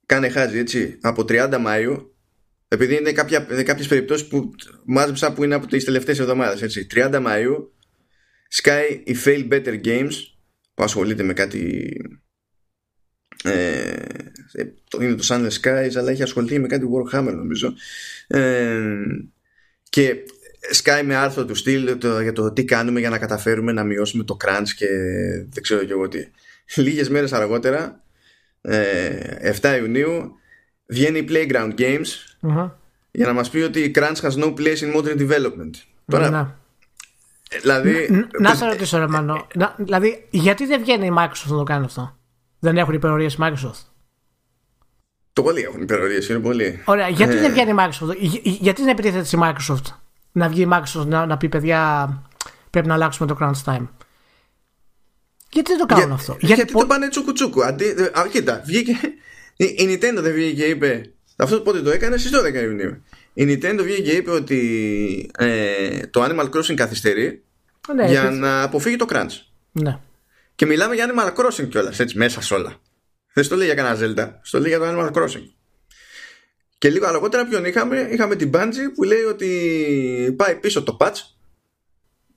κάνε χάζι έτσι από 30 Μαΐου επειδή είναι κάποια, κάποιες περιπτώσεις που μάζεψα που είναι από τις τελευταίες εβδομάδες έτσι. 30 Μαΐου Sky η Fail Better Games που ασχολείται με κάτι ε, είναι το Sunless Skies αλλά έχει ασχοληθεί με κάτι Warhammer νομίζω ε, και Sky με άρθρο του στυλ το, για το τι κάνουμε για να καταφέρουμε να μειώσουμε το crunch και δεν ξέρω και εγώ τι λίγες μέρες αργότερα ε, 7 Ιουνίου βγαίνει η Playground Games uh-huh. για να μας πει ότι η crunch has no place in modern development τώρα να. Δηλαδή, να, να σε ρωτήσω, ρε Μανώ. δηλαδή, γιατί δεν βγαίνει η Microsoft να το κάνει αυτό; Δεν έχουν υπερορίες Microsoft. Το πολύ έχουν υπερορίες, είναι πολύ. Ωραία, γιατί δεν ε. βγαίνει η Microsoft. γιατί δεν επιτίθεται η Microsoft; Να βγει η Microsoft να, να πει παιδιά πρέπει να αλλάξουμε το crunch time. Γιατί δεν το κάνουν αυτό; Γιατί, γιατί πο... το πάνε τσουκουτσούκου. Αντί, α, κοίτα, βγήκε. Η Nintendo δεν βγήκε και είπε. Αυτό πότε το έκανε στις 12 Ιουνίου. Η Nintendo βγήκε και είπε ότι ε, το Animal Crossing καθυστερεί ναι, για να αποφύγει το crunch. Ναι. Και μιλάμε για Animal Crossing κιόλας, έτσι μέσα σε όλα. Δεν στο λέει για κανένα Zelda, στο λέει για το Animal Crossing. Και λίγο αργότερα ποιον είχαμε, είχαμε την Bungie που λέει ότι πάει πίσω το patch.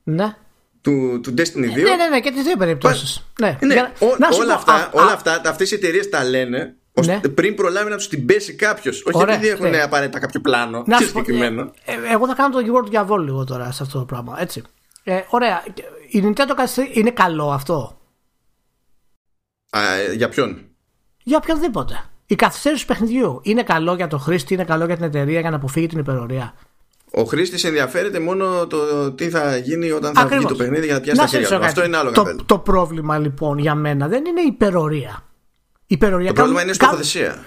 Ναι. Του, του Destiny 2. Ναι, ναι, ναι, και τις δύο περιπτώσεις. Ναι. ναι. Για... όλα, αυτά, όλα αυτά, αυτές οι εταιρείες τα λένε ναι. πριν προλάβει να τους την πέσει κάποιος. Όχι επειδή έχουν ναι. απαραίτητα κάποιο πλάνο. Να συγκεκριμένο. Ε, ε, εγώ θα κάνω το γεγονό του διαβόλου λίγο τώρα σε αυτό το πράγμα. Έτσι. Ε, ωραία. Η Nintendo είναι καλό αυτό; Α, για ποιον; Για οποιονδήποτε. Η καθυστέρηση του παιχνιδιού είναι καλό για τον χρήστη, είναι καλό για την εταιρεία για να αποφύγει την υπερορία. Ο χρήστης ενδιαφέρεται μόνο το τι θα γίνει όταν θα βγει το παιχνίδι για να πιάσει τα χέρια του. Αυτό είναι άλλο το, το πρόβλημα λοιπόν για μένα δεν είναι η υπερορία. υπερορία το πρόβλημα είναι στοχοθεσία.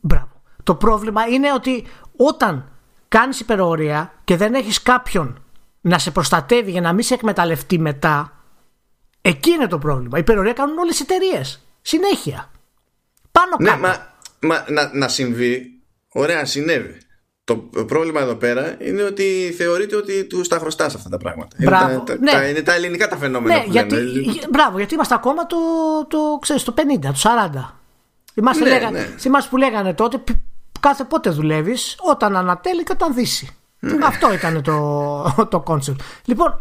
Μπράβο. Το πρόβλημα είναι ότι όταν κάνεις υπερορία και δεν έχεις κάποιον να σε προστατεύει για να μην σε εκμεταλλευτεί μετά, εκεί είναι το πρόβλημα. Υπερορία κάνουν όλες οι εταιρείες. Συνέχεια. Πάνω ναι, κάτω. Μα, μα, να, να συμβεί, ωραία, συνέβη. Το πρόβλημα εδώ πέρα είναι ότι θεωρείται ότι του τα χρωστά αυτά τα πράγματα. Μπράβο, είναι, τα, ναι. τα, είναι τα ελληνικά τα φαινόμενα ναι, που γιατί, λένε. Μπράβο, γιατί είμαστε ακόμα το, το, ξέρεις, το 50, το 40. Θυμάστε, ναι, λέγανε, ναι. θυμάστε που λέγανε τότε κάθε πότε δουλεύεις, όταν ανατέλει και όταν δύσει. Ναι. Αυτό ήταν το, το concept. Λοιπόν,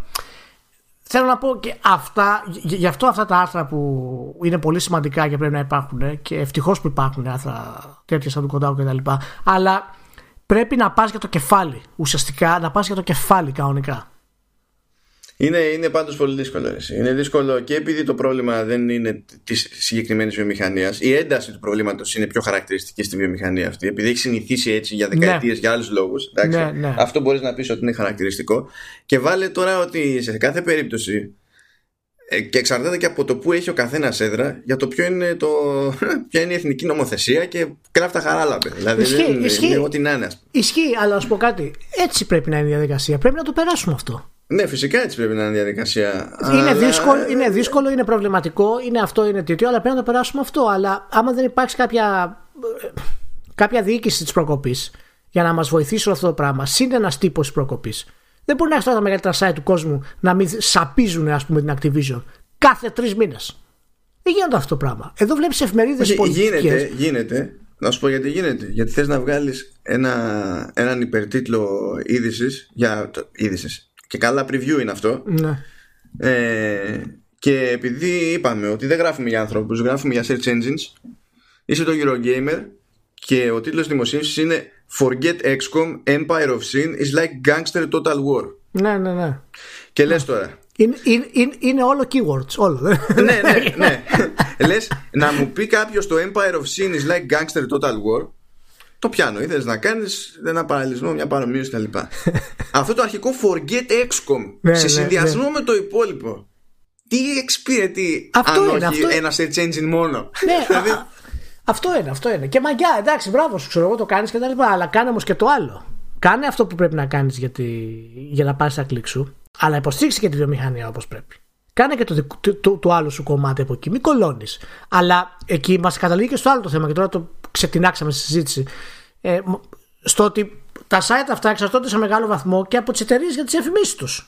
Θέλω να πω και αυτά, γι' αυτό αυτά τα άρθρα που είναι πολύ σημαντικά και πρέπει να υπάρχουν και ευτυχώς που υπάρχουν άρθρα τέτοια σαν του Κοντάου κτλ. Αλλά πρέπει να πας για το κεφάλι. Ουσιαστικά να πας για το κεφάλι κανονικά. Είναι, είναι πάντως πολύ δύσκολο. Εσύ. Είναι δύσκολο και επειδή το πρόβλημα δεν είναι της συγκεκριμένης βιομηχανίας. Η ένταση του προβλήματος είναι πιο χαρακτηριστική στη βιομηχανία αυτή. Επειδή έχει συνηθίσει έτσι για δεκαετίες ναι. για άλλους λόγους. Ναι, ναι. Αυτό μπορείς να πεις ότι είναι χαρακτηριστικό. Και βάλε τώρα ότι σε κάθε περίπτωση ε, και εξαρτάται και από το που έχει ο καθένας έδρα για το ποιο είναι το, ποια είναι η εθνική νομοθεσία και κράφτα χαράλαμπε. Δηλαδή ισχύει, δεν, ισχύει, είναι ό,τι να είναι. Ισχύει, αλλά να σου πω κάτι. Έτσι πρέπει να είναι η διαδικασία. Πρέπει να το περάσουμε αυτό. Ναι, φυσικά έτσι πρέπει να είναι η διαδικασία. Είναι, αλλά... δύσκολο, είναι δύσκολο, είναι προβληματικό, είναι αυτό, είναι τέτοιο, αλλά πρέπει να το περάσουμε αυτό. Αλλά άμα δεν υπάρξει κάποια, κάποια διοίκηση της προκοπής για να μας βοηθήσει όλο αυτό το πράγμα, συν ένας τύπος της προκοπής, δεν μπορεί να έχεις τα μεγαλύτερα site του κόσμου να μην σαπίζουν ας πούμε, την Activision κάθε τρεις μήνες. Δεν γίνεται αυτό το πράγμα. Εδώ βλέπεις εφημερίδες πολιτικές. Γίνεται, γίνεται. Να σου πω γιατί γίνεται. Γιατί θες να βγάλεις ένα, έναν υπερτίτλο είδησης για. είδησης και καλά preview είναι αυτό. Ναι. Ε, και επειδή είπαμε ότι δεν γράφουμε για ανθρώπους, γράφουμε για search engines, είσαι το Eurogamer και ο τίτλος δημοσίευσης είναι Forget XCOM, Empire of Sin is like gangster total war. Ναι, ναι, ναι. Και λες τώρα, Είναι, είναι, είναι, είναι όλο keywords, όλο. ναι, ναι, ναι. Λες να μου πει κάποιος το Empire of Sin is like gangster total war. Το πιάνω. Ήθελε να κάνεις ένα παραλληλισμό, μια παρομοίωση κτλ. Αυτό το αρχικό forget XCOM Ναι, σε ναι, συνδυασμό με το υπόλοιπο. Τι εξυπηρετεί Αυτό αν είναι, όχι αυτό είναι. ένα search engine μόνο. ναι, Δηλαδή, α, α, αυτό είναι, αυτό είναι. Και μαγιά, εντάξει, μπράβο σου, ξέρω εγώ το κάνεις και τα λοιπά. Αλλά κάνε όμως και το άλλο. Κάνε αυτό που πρέπει να κάνεις για, τη- για να πάρεις τα κλικ σου. Αλλά υποστήριξε και τη βιομηχανία όπως πρέπει. Κάνε και το, δικό- το, το, το άλλο σου κομμάτι από εκεί. Μην κολώνεις. Αλλά εκεί μας καταλήγει και στο άλλο το θέμα και τώρα το ξετινάξαμε στη συζήτηση. Ε, μ- στο ότι τα site αυτά εξαρτώνται σε μεγάλο βαθμό και από τις εταιρείες για τις διαφημίσεις τους.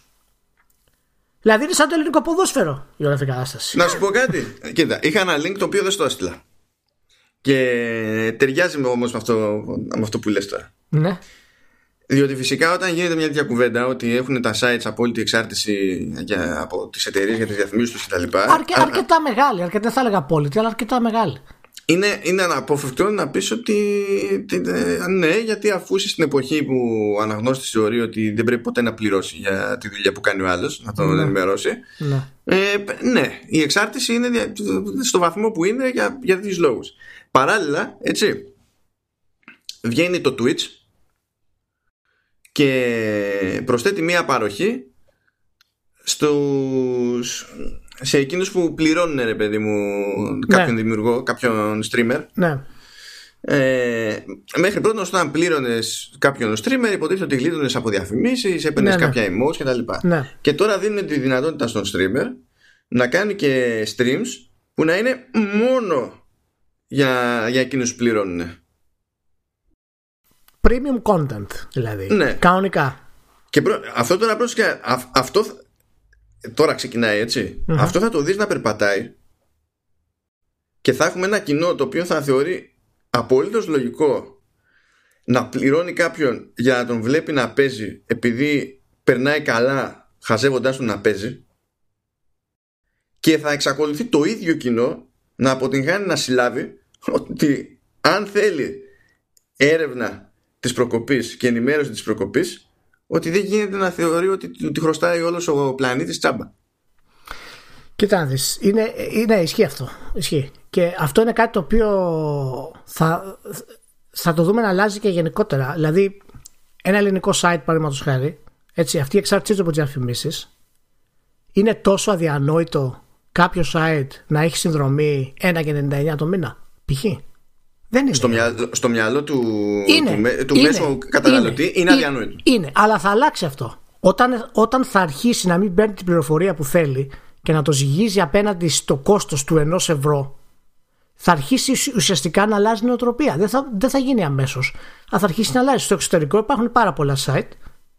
Δηλαδή είναι σαν το ελληνικό ποδόσφαιρο η όλη αυτή η κατάσταση. να σου πω κάτι. Κοίτα, είχα ένα link το οποίο δεν στο έστειλα. Και ταιριάζει με όμως με αυτό, με αυτό που λες τώρα. Ναι. Διότι φυσικά όταν γίνεται μια τέτοια κουβέντα ότι έχουν τα sites απόλυτη εξάρτηση για, από τις εταιρείες για τις διαφημίσεις τους κτλ. Αρκε, αρκετά μεγάλη, αρκετά δεν θα έλεγα απόλυτη, αλλά αρκετά μεγάλη. Είναι, είναι αναπόφευκτο να πεις ότι τι- ε, ναι, γιατί αφού είσαι στην εποχή που ο αναγνώστης θεωρεί ότι δεν πρέπει ποτέ να πληρώσει για τη δουλειά που κάνει ο άλλος, να τον Ναι. ενημερώσει. Ναι. Ε, ναι, η εξάρτηση είναι δια- στο βαθμό που είναι για, για τέτοιους λόγους. Παράλληλα, έτσι, βγαίνει το Twitch και προσθέτει μία παροχή στους, σε εκείνους που πληρώνουν ρε παιδί μου κάποιον δημιουργό, κάποιον streamer Ναι. ε, μέχρι πρώτον όταν πλήρωνες κάποιον streamer υποτίθεται ότι γλίτωνες από διαφημίσεις, έπαιρνες Ναι, ναι. κάποια emotes κτλ. Ναι. Και τώρα δίνουν τη δυνατότητα στον streamer να κάνει και streams που να είναι μόνο για, για εκείνους που πληρώνουν. Premium content, δηλαδή. Ναι. Κανονικά. Και προ- αυτό τώρα πρόσεχε, α- αυτό θα- τώρα ξεκινάει έτσι. Μμμ. Αυτό θα το δεις να περπατάει και θα έχουμε ένα κοινό το οποίο θα θεωρεί απολύτως λογικό να πληρώνει κάποιον για να τον βλέπει να παίζει επειδή περνάει καλά χαζεύοντάς του να παίζει και θα εξακολουθεί το ίδιο κοινό να αποτυγχάνει να συλλάβει ότι αν θέλει έρευνα της προκοπής και ενημέρωση της προκοπής ότι δεν γίνεται να θεωρεί ότι του τη χρωστάει όλος ο πλανήτης τσάμπα. Κοίτα να δεις. Είναι, είναι, ισχύει αυτό. Ισχύει. Και αυτό είναι κάτι το οποίο θα, θα το δούμε να αλλάζει και γενικότερα. Δηλαδή, ένα ελληνικό site, παραδείγματος χάρη, έτσι, αυτή η εξάρτησή του από τις διαφημίσεις, είναι τόσο αδιανόητο κάποιο site να έχει συνδρομή 1,99 το μήνα. Π.χ. Δεν είναι. Στο, μυαλό, στο μυαλό του, Είναι, του, με- του είναι, μέσου καταναλωτή είναι, είναι, αδιανόητο. Είναι, αλλά θα αλλάξει αυτό. Όταν, όταν θα αρχίσει να μην παίρνει την πληροφορία που θέλει και να το ζυγίζει απέναντι στο κόστος του ενός ευρώ, θα αρχίσει ουσ- ουσιαστικά να αλλάζει η νοοτροπία. Δεν θα, δεν θα γίνει αμέσως. Αλλά θα αρχίσει να αλλάζει. Στο εξωτερικό υπάρχουν πάρα πολλά site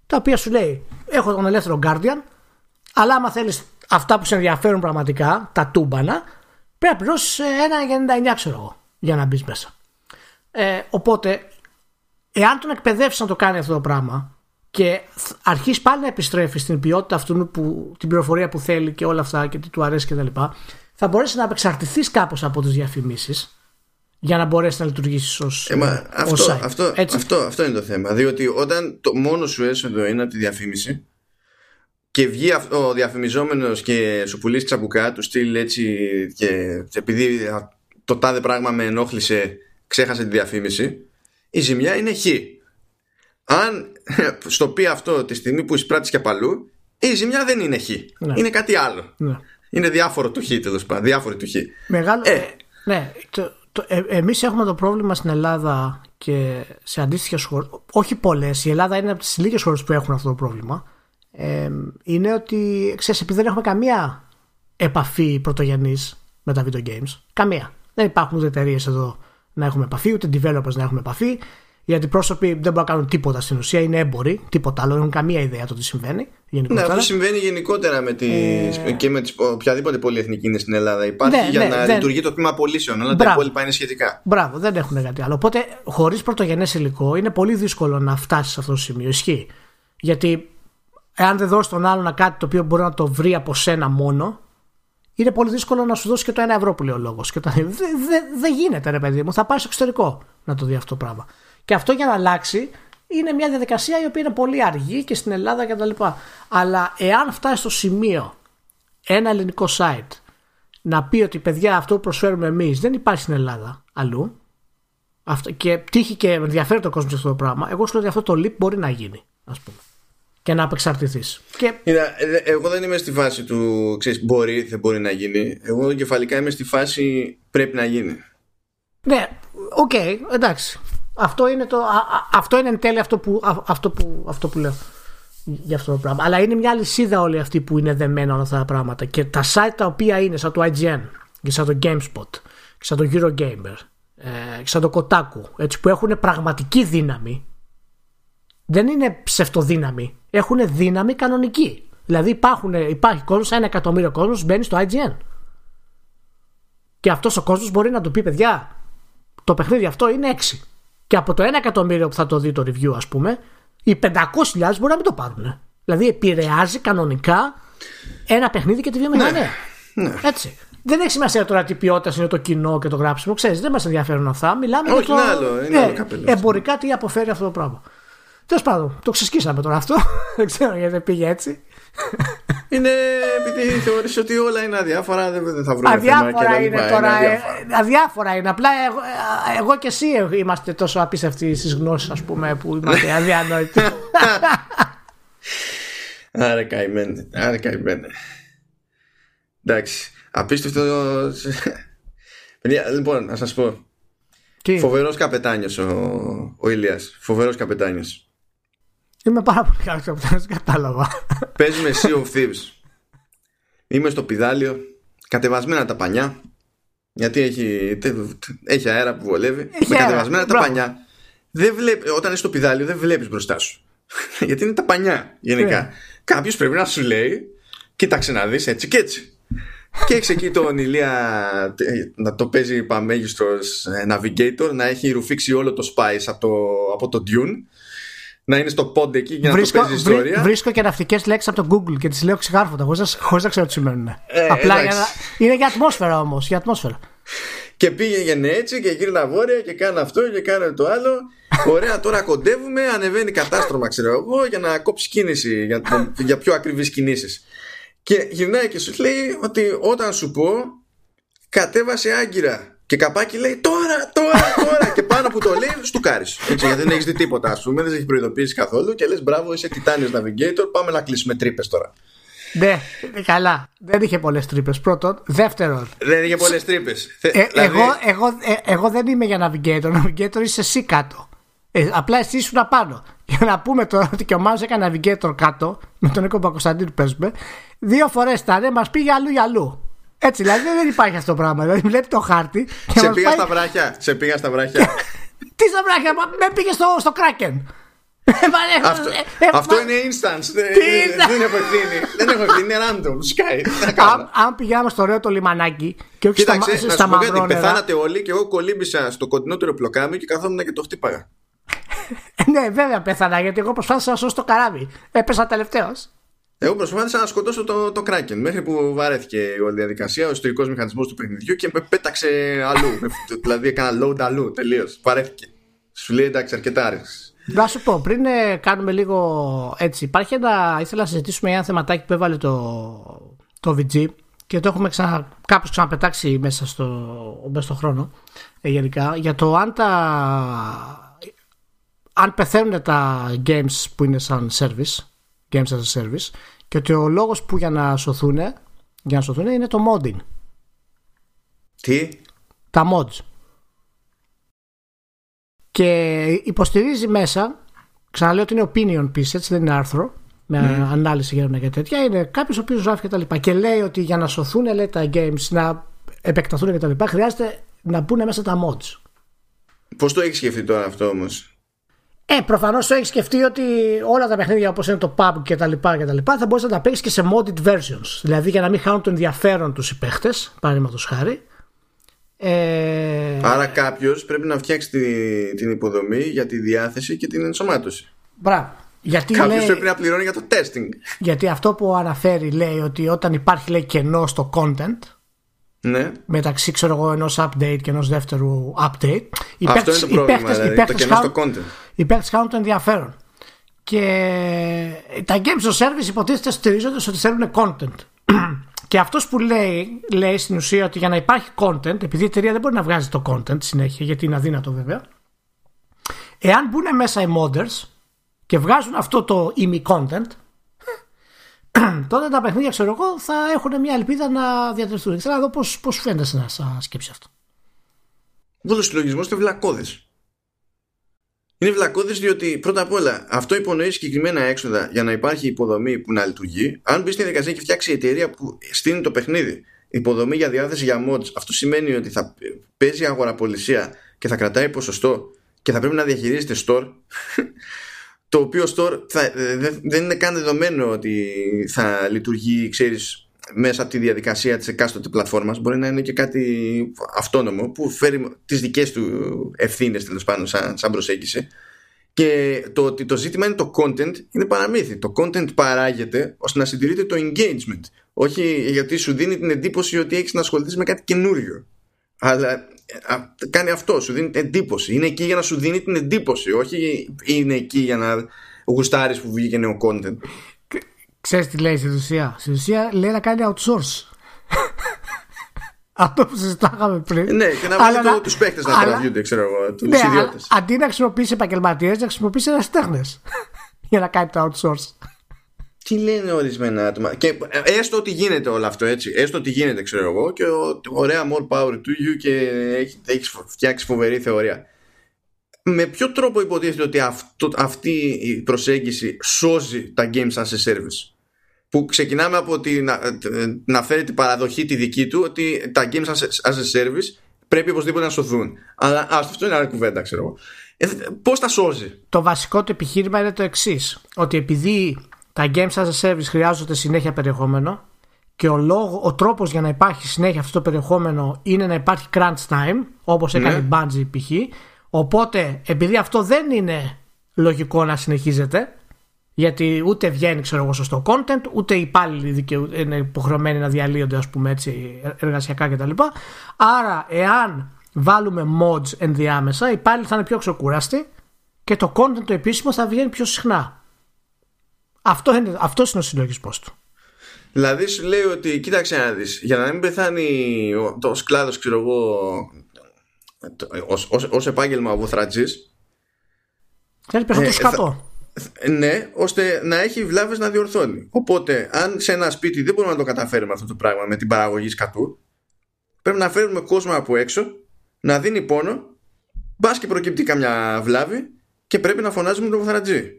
τα οποία σου λέει: Έχω τον ελεύθερο Guardian, αλλά άμα θέλεις αυτά που σε ενδιαφέρουν πραγματικά, τα τούμπανα, πρέπει να πληρώσεις 1,99 ξέρω εγώ για να μπεις μέσα. Ε, οπότε, εάν τον εκπαιδεύσεις να το κάνει αυτό το πράγμα και θ- αρχίσεις πάλι να επιστρέφεις στην ποιότητα αυτού που, την πληροφορία που θέλει και όλα αυτά και τι του αρέσει κτλ., θα μπορέσεις να απεξαρτηθεί κάπως από τις διαφημίσεις για να μπορέσεις να λειτουργήσεις ω Ε, μα αυτό, site. αυτό, Έτσι. αυτό, αυτό είναι το θέμα. Διότι όταν το μόνος σου έσοδο είναι από τη διαφήμιση και βγει αυτό ο διαφημιζόμενος και σου πουλήσει τσαμπουκά του στυλ έτσι και επειδή α, το τάδε πράγμα με ενόχλησε ξέχασε τη διαφήμιση η ζημιά είναι χ. Αν στο πει αυτό τη στιγμή που εισπράττεις και παλού η ζημιά δεν είναι χ. Ναι. Είναι κάτι άλλο. Ναι. Είναι διάφορο του χ τέλος πάντων. Διάφορο του χ. Μεγάλο. Ε. ναι, το, το, ε, εμείς έχουμε το πρόβλημα στην Ελλάδα και σε αντίστοιχες χώρες, όχι πολλές, η Ελλάδα είναι από τις λίγες χώρες που έχουν αυτό το πρόβλημα, ε, είναι ότι, ξέρεις, επειδή δεν έχουμε καμία επαφή πρωτογενής με τα video games, καμία. Δεν υπάρχουν ούτε εταιρείες εδώ να έχουμε επαφή, ούτε developers να έχουμε επαφή. Οι αντιπρόσωποι δεν μπορούν να κάνουν τίποτα στην ουσία, είναι έμποροι, τίποτα άλλο, δεν έχουν καμία ιδέα το τι συμβαίνει. Ναι, γενικότερα. αυτό συμβαίνει γενικότερα με τις, και με τις, οποιαδήποτε πολυεθνική είναι στην Ελλάδα. Υπάρχει Ε. Ναι, για ναι, να δεν- λειτουργεί το τμήμα πωλήσεων, αλλά τα Μπράβο. υπόλοιπα είναι σχετικά. Μπράβο, δεν έχουν κάτι άλλο. Οπότε, χωρίς πρωτογενές υλικό, είναι πολύ δύσκολο να φτάσεις σε αυτό το σημείο. Ισχύει. Γιατί εάν δεν δώσεις τον άλλον κάτι το οποίο μπορεί να το βρει από σένα μόνο, είναι πολύ δύσκολο να σου δώσει και το ένα ευρώ που λέει ο λόγος. Δεν δε, δε γίνεται, ρε παιδί μου. Θα πάει στο εξωτερικό να το δει αυτό το πράγμα. Και αυτό για να αλλάξει είναι μια διαδικασία η οποία είναι πολύ αργή και στην Ελλάδα κτλ. Αλλά εάν φτάσει στο σημείο ένα ελληνικό site να πει ότι παιδιά αυτό που προσφέρουμε εμείς δεν υπάρχει στην Ελλάδα αλλού αυτό, και τύχει και ενδιαφέρει το κόσμος σε αυτό το πράγμα, εγώ σου λέω ότι αυτό το leap μπορεί να γίνει, ας πούμε. Και να απεξαρτηθείς. Και... Ε, εγώ δεν είμαι στη φάση του ξέρεις, μπορεί, δεν μπορεί να γίνει. Εγώ κεφαλικά είμαι στη φάση πρέπει να γίνει. Ναι, OK, okay, εντάξει. Αυτό είναι, το, αυτό είναι εν τέλει αυτό που, αυτό που, αυτό που λέω για αυτό το πράγμα. Αλλά είναι μια αλυσίδα όλη αυτή που είναι δεμένα όλα αυτά τα πράγματα. Και τα site τα οποία είναι σαν το IGN και σαν το GameSpot και σαν το Eurogamer ε, και σαν το Kotaku έτσι, που έχουν πραγματική δύναμη δεν είναι ψευτοδύναμη. Έχουν δύναμη κανονική. Δηλαδή υπάρχουν, υπάρχει κόσμος, ένα εκατομμύριο κόσμος μπαίνει στο IGN. Και αυτός ο κόσμος μπορεί να του πει: Παιδιά, το παιχνίδι αυτό είναι 6. Και από το 1 εκατομμύριο που θα το δει το review, ας πούμε, οι 500.000 μπορεί να μην το πάρουν. Δηλαδή επηρεάζει κανονικά ένα παιχνίδι και τη βιομηχανία. Ναι, ναι. Έτσι. Δεν έχει σημασία τώρα τι ποιότητας είναι το κοινό και το γράψιμο. Ξέρεις, δεν μας ενδιαφέρουν αυτά. Μιλάμε Όχι, για το. άλλο, είναι άλλο καπέλο. εμπορικά τι αποφέρει αυτό το πράγμα. Τέλος πάντων, το ξεσκίσαμε τώρα αυτό. δεν ξέρω γιατί πήγε έτσι. Είναι επειδή θεωρείς ότι όλα είναι αδιάφορα, δεν θα βρούμε αδιάφορα θέμα είναι τώρα. Είναι αδιάφορα. αδιάφορα είναι. Απλά εγώ, εγώ και εσύ είμαστε τόσο απίστευτοι στις γνώσεις, ας πούμε, που είμαστε αδιανόητοι. Άρα καημένε. Άρα καημένε. Εντάξει. Απίστευτο. Παιδιά, λοιπόν, να σας πω. Φοβερός καπετάνιος ο, ο Ηλίας. Φοβερός καπετάνιος. Είμαι πάρα πολύ καλό καπετάνιο, κατάλαβα. Παίζουμε Sea of Thieves. Είμαι στο πιδάλιο. Κατεβασμένα τα πανιά. Γιατί έχει, έχει αέρα που βολεύει. Έχει με αέρα. κατεβασμένα τα Μπράβο. πανιά. Δεν βλέπει, όταν είσαι στο πιδάλιο δεν βλέπεις μπροστά σου. Γιατί είναι τα πανιά γενικά. Ναι. Κάποιος πρέπει να σου λέει, κοίταξε να δεις έτσι και έτσι. Και έχεις εκεί τον Ηλία ε, να το παίζει παμέγιστος ε, navigator, να έχει ρουφήξει όλο το spice από το, από το Dune, να είναι στο pond εκεί για να Βρίσκω, το παίζεις βρι- ιστορία. βρίσκω και ναυτικές λέξεις από το Google και τις λέω ξεκάρφωτα, χωρίς να, χωρίς να ξέρω τι σημαίνουν. Ε, Απλά για εντάξει. να... είναι για ατμόσφαιρα όμως. Για ατμόσφαιρα. Και πήγαινε έτσι και γύρνα βόρεια και κάνει αυτό και κάνει το άλλο. Ωραία, τώρα κοντεύουμε, ανεβαίνει κατάστρωμα, ξέρω εγώ, για να κόψεις κίνηση, για, για πιο ακριβείς κινήσεις. Και γυρνάει και σου λέει ότι όταν σου πω, κατέβασε άγκυρα. Και καπάκι λέει τώρα, τώρα, τώρα. και πάνω που το λέει, του κάρει. Έτσι, γιατί δεν έχεις δει τίποτα, ας πούμε, δεν σε έχει προειδοποιήσει καθόλου. Και λες, μπράβο, είσαι Titanic Navigator, πάμε να κλείσουμε τρύπες τώρα. Ναι, καλά. Δεν είχε πολλές τρύπες. Πρώτον. Δεύτερον, Δεν είχε πολλές τρύπες. ε, εγώ, εγώ, ε, εγώ δεν είμαι για navigator. Navigator είσαι εσύ κάτω. Ε, απλά εσύ ήσουν απάνω. Για να πούμε τώρα ότι και ο Μάζο έκανε navigator κάτω, με τον Νίκο Πακοσταντίνου παίζουμε, δύο φορές ήταν, μας πήγε αλλού για αλλού. Έτσι, δηλαδή δεν υπάρχει αυτό το πράγμα. Δηλαδή βλέπει το χάρτη. και σε μας πήγα πάει- στα βράχια. Σε πήγα στα βράχια. Τι στα βράχια, μα- με πήγε στο, στο Kraken. Μα, Αυτό, ε, ε, αυτό μα- είναι instance. Δεν, Τι είναι; δεν έχω ευθύνη. δεν έχω ευθύνη. Είναι random. Sky. Τι να κάνω. Αν, αν πηγαίναμε στο ωραίο το λιμανάκι και όχι στα, Κοίταξε, να στα σου πω κάτι. μαυρόνερα. Πεθάνατε όλοι και εγώ κολύμπησα στο κοντινότερο πλοκάμι και καθόμουν και το χτύπαγα. ναι, βέβαια πέθανα γιατί εγώ προσπάθησα να σώσω το καράβι. Έπεσα τελευταίος. Εγώ προσπάθησα να σκοτώσω το, το Kraken μέχρι που βαρέθηκε η όλη διαδικασία, ο ιστορικός μηχανισμός του παιχνιδιού και με πέταξε αλλού. Με- δηλαδή έκανα load αλλού τελείως. Βαρέθηκε. Σου λέει εντάξει, αρκετά άρεσες. Να σου πω, πριν ε, κάνουμε λίγο έτσι, υπάρχει ένα. ήθελα να συζητήσουμε ένα θεματάκι που έβαλε το, το VG και το έχουμε ξανα, κάπως ξαναπετάξει μέσα στο, μέσα στο χρόνο ε, γενικά για το αν τα αν πεθαίνουν τα games που είναι σαν service games as a service και ότι ο λόγος που για να σωθούν για να σωθούν είναι το modding Τι, τα mods. Και υποστηρίζει μέσα, ξαναλέω ότι είναι opinion piece, έτσι δεν είναι άρθρο, με ανάλυση για έρευνα και τέτοια. Είναι κάποιος ο οποίος γράφει και τα λοιπά. Και λέει ότι για να σωθούν λέει, τα games, να επεκταθούν και τα λοιπά, χρειάζεται να μπουν μέσα τα mods. πώς το έχεις σκεφτεί τώρα αυτό όμως; Ε, προφανώς το έχεις σκεφτεί ότι όλα τα παιχνίδια όπως είναι το PUB και τα λοιπά, και τα λοιπά θα μπορείς να τα παίξεις και σε modded versions. Δηλαδή για να μην χάνουν το ενδιαφέρον τους οι παίχτες, παραδείγματος χάρη. Ε, Άρα κάποιος πρέπει να φτιάξει τη, την υποδομή για τη διάθεση και την ενσωμάτωση. Μπράβο. Γιατί Κάποιος λέει, πρέπει να πληρώνει για το testing. γιατί αυτό που αναφέρει λέει ότι όταν υπάρχει λέει, κενό στο content Ναι. μεταξύ ξέρω εγώ ενός update και ενός δεύτερου update οι Αυτό παίκτες- είναι το οι πρόβλημα. παίκτες- οι Δηλαδή, το παίκτες κενό στο κάνουν- content. οι παίκτες κάνουν το ενδιαφέρον και τα games of service υποτίθεται στηρίζονται στο ότι θέλουν content και αυτός που λέει, λέει στην ουσία ότι για να υπάρχει content επειδή η εταιρεία δεν μπορεί να βγάζει το content συνέχεια γιατί είναι αδύνατο βέβαια εάν μπουν μέσα οι modders και βγάζουν αυτό το image content τότε τα παιχνίδια ξέρω εγώ θα έχουν μια ελπίδα να διατηρηθούν. Θέλω να δω πώς, πώς φαίνεται σαν σαν σκέψη αυτό. Όλο ο συλλογισμός είναι βλακώδες. Είναι βλακώδες διότι πρώτα απ' όλα αυτό υπονοεί συγκεκριμένα έξοδα για να υπάρχει υποδομή που να λειτουργεί. Αν μπει στη διαδικασία και φτιάξει η εταιρεία που στείνει το παιχνίδι υποδομή για διάθεση για mods, αυτό σημαίνει ότι θα παίζει αγοραπολισία και θα κρατάει ποσοστό και θα πρέπει να διαχειρίζεται store. το οποίο store θα, ε, δεν- δεν είναι καν δεδομένο ότι θα λειτουργεί, ξέρεις, μέσα από τη διαδικασία της εκάστοτε πλατφόρμας μπορεί να είναι και κάτι αυτόνομο που φέρει τις δικές του ευθύνες τέλος πάντων σαν, σαν προσέγγιση και το ότι το ζήτημα είναι το content είναι παραμύθι. Το content παράγεται ώστε να συντηρείται το engagement. Όχι γιατί σου δίνει την εντύπωση ότι έχεις να ασχοληθείς με κάτι καινούριο. Αλλά ε, α, κάνει αυτό, σου δίνει την εντύπωση. Είναι εκεί για να σου δίνει την εντύπωση, όχι είναι εκεί για να γουστάρεις που βγήκε νέο content. Ξέρεις τι λέει στην ουσία; Στην ουσία λέει να κάνει outsource. Αυτό που συζητάγαμε πριν. Ναι, και να Αλλά βάλει το, τους παίχτες να αλλά- τραβιούνται, ξέρω εγώ, τους Ναι, αλλά ιδιώτες. αντί να χρησιμοποιήσει επαγγελματίες, να χρησιμοποιήσει ερασιτέχνε για να κάνει το outsource. Τι λένε ορισμένα άτομα; Και ε, έστω ότι γίνεται όλο αυτό έτσι. Έστω ότι γίνεται, ξέρω εγώ, και ο, ωραία more power to you και έχεις, έχεις φτιάξει φοβερή θεωρία. Με ποιο τρόπο υποτίθεται ότι αυτό, αυτή η προσέγγιση σώζει τα games as a service; Που ξεκινάμε από τη, να, να φέρει την παραδοχή τη δική του ότι τα games as a, as a service πρέπει οπωσδήποτε να σωθούν. Αλλά ας, αυτό είναι άλλη κουβέντα, ξέρω εγώ. Ε, Πώς τα σώζει; Το βασικό του επιχείρημα είναι το εξής. Ότι επειδή τα games as a service χρειάζονται συνέχεια περιεχόμενο και ο, λόγο, ο τρόπος για να υπάρχει συνέχεια αυτό το περιεχόμενο είναι να υπάρχει crunch time όπως έκανε η Bungie π.χ. Οπότε επειδή αυτό δεν είναι λογικό να συνεχίζεται γιατί ούτε βγαίνει ξέρω εγώ σωστό content ούτε οι υπάλληλοι δικαιου- είναι υποχρεωμένοι να διαλύονται ας πούμε έτσι εργασιακά κτλ. Άρα εάν βάλουμε mods ενδιάμεσα οι υπάλληλοι θα είναι πιο ξεκούραστοι και το content το επίσημο θα βγαίνει πιο συχνά. Αυτό είναι, αυτός είναι ο συλλογισμός του. Δηλαδή σου λέει ότι κοίταξε να δεις για να μην πεθάνει ο, το κλάδος ξέρω εγώ το- ως, ως, ως επάγγελμα ο βοθρατζής Θέλει περισσότερο Ε, σκατό. ε, ναι ώστε να έχει βλάβες να διορθώνει οπότε αν σε ένα σπίτι δεν μπορούμε να το καταφέρουμε αυτό το πράγμα με την παραγωγή σκατού πρέπει να φέρουμε κόσμο από έξω να δίνει πόνο μπας και προκύπτει καμιά βλάβη και πρέπει να φωνάζουμε τον βοθρατζή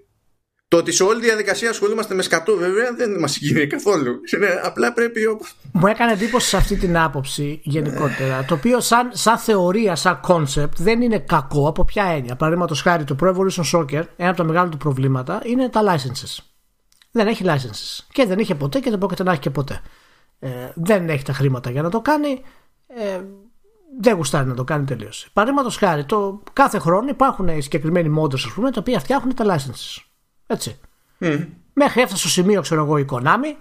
το ότι σε όλη τη διαδικασία ασχολούμαστε με σκατό βέβαια δεν μας συγκινεί καθόλου είναι, απλά πρέπει όπως Μου έκανε εντύπωση σε αυτή την άποψη γενικότερα. το οποίο σαν, σαν θεωρία, σαν concept δεν είναι κακό από ποια έννοια. Παραδείγματος χάρη το Pro Evolution Soccer, ένα από τα μεγάλα του προβλήματα είναι τα licenses. Δεν έχει licenses. Και δεν είχε ποτέ και δεν πρόκειται να έχει και ποτέ. Ε, δεν έχει τα χρήματα για να το κάνει. Ε, δεν γουστάρει να το κάνει τελείως. Παραδείγματος χάρη, το, κάθε χρόνο υπάρχουν συγκεκριμένοι modders, ας πούμε, τα οποία φτιάχνουν τα licenses. Έτσι. Μέχρι έφτασε στο σημείο, ξέρω εγώ, η Konami,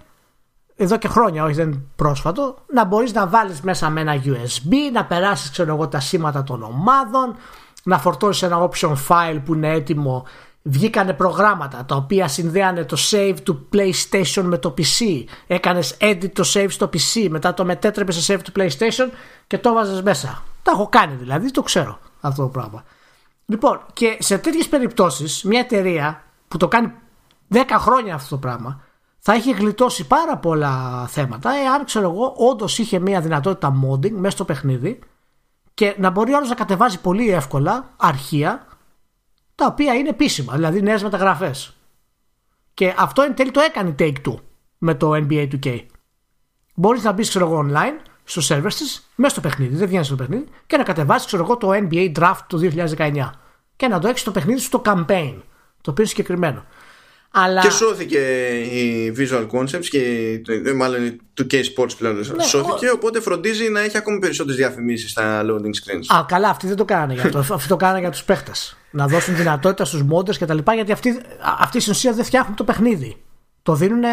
εδώ και χρόνια, όχι δεν είναι πρόσφατο, να μπορείς να βάλεις μέσα με ένα USB, να περάσεις ξέρω εγώ τα σήματα των ομάδων, να φορτώσεις ένα option file που είναι έτοιμο. Βγήκανε προγράμματα τα οποία συνδέανε το save του PlayStation με το PC. Έκανες edit το save στο PC, μετά το μετέτρεπες σε save του PlayStation και το βάζες μέσα. Τα έχω κάνει δηλαδή, το ξέρω αυτό το πράγμα. Λοιπόν, και σε τέτοιες περιπτώσεις, μια εταιρεία που το κάνει 10 χρόνια αυτό το πράγμα, θα έχει γλιτώσει πάρα πολλά θέματα εάν ξέρω εγώ όντως είχε μια δυνατότητα modding μέσα στο παιχνίδι και να μπορεί όλος να κατεβάζει πολύ εύκολα αρχεία τα οποία είναι επίσημα, δηλαδή νέες μεταγραφές. Και αυτό εν τέλει το έκανε η Take-Two με το NBA 2K. Μπορείς να μπεις ξέρω εγώ online στο servers της, μέσα στο παιχνίδι, δεν βγαίνει στο παιχνίδι και να κατεβάσεις ξέρω εγώ το NBA Draft του 2019 και να το έχεις στο παιχνίδι στο campaign, το οποίο είναι συγκεκριμένο. Αλλά... Και σώθηκε η Visual Concepts και το- μάλλον η 2K Sports πλέον σώθηκε, οπότε φροντίζει να έχει ακόμη περισσότερες διαφημίσεις στα loading screens. Α, καλά, αυτοί δεν το κάνανε για αυτό. αυτοί το κάνανε για τους παίχτες. Να δώσουν δυνατότητα στους μόντε και τα λοιπά, γιατί αυτοί, αυτοί στην ουσία δεν φτιάχνουν το παιχνίδι. Το δίνουν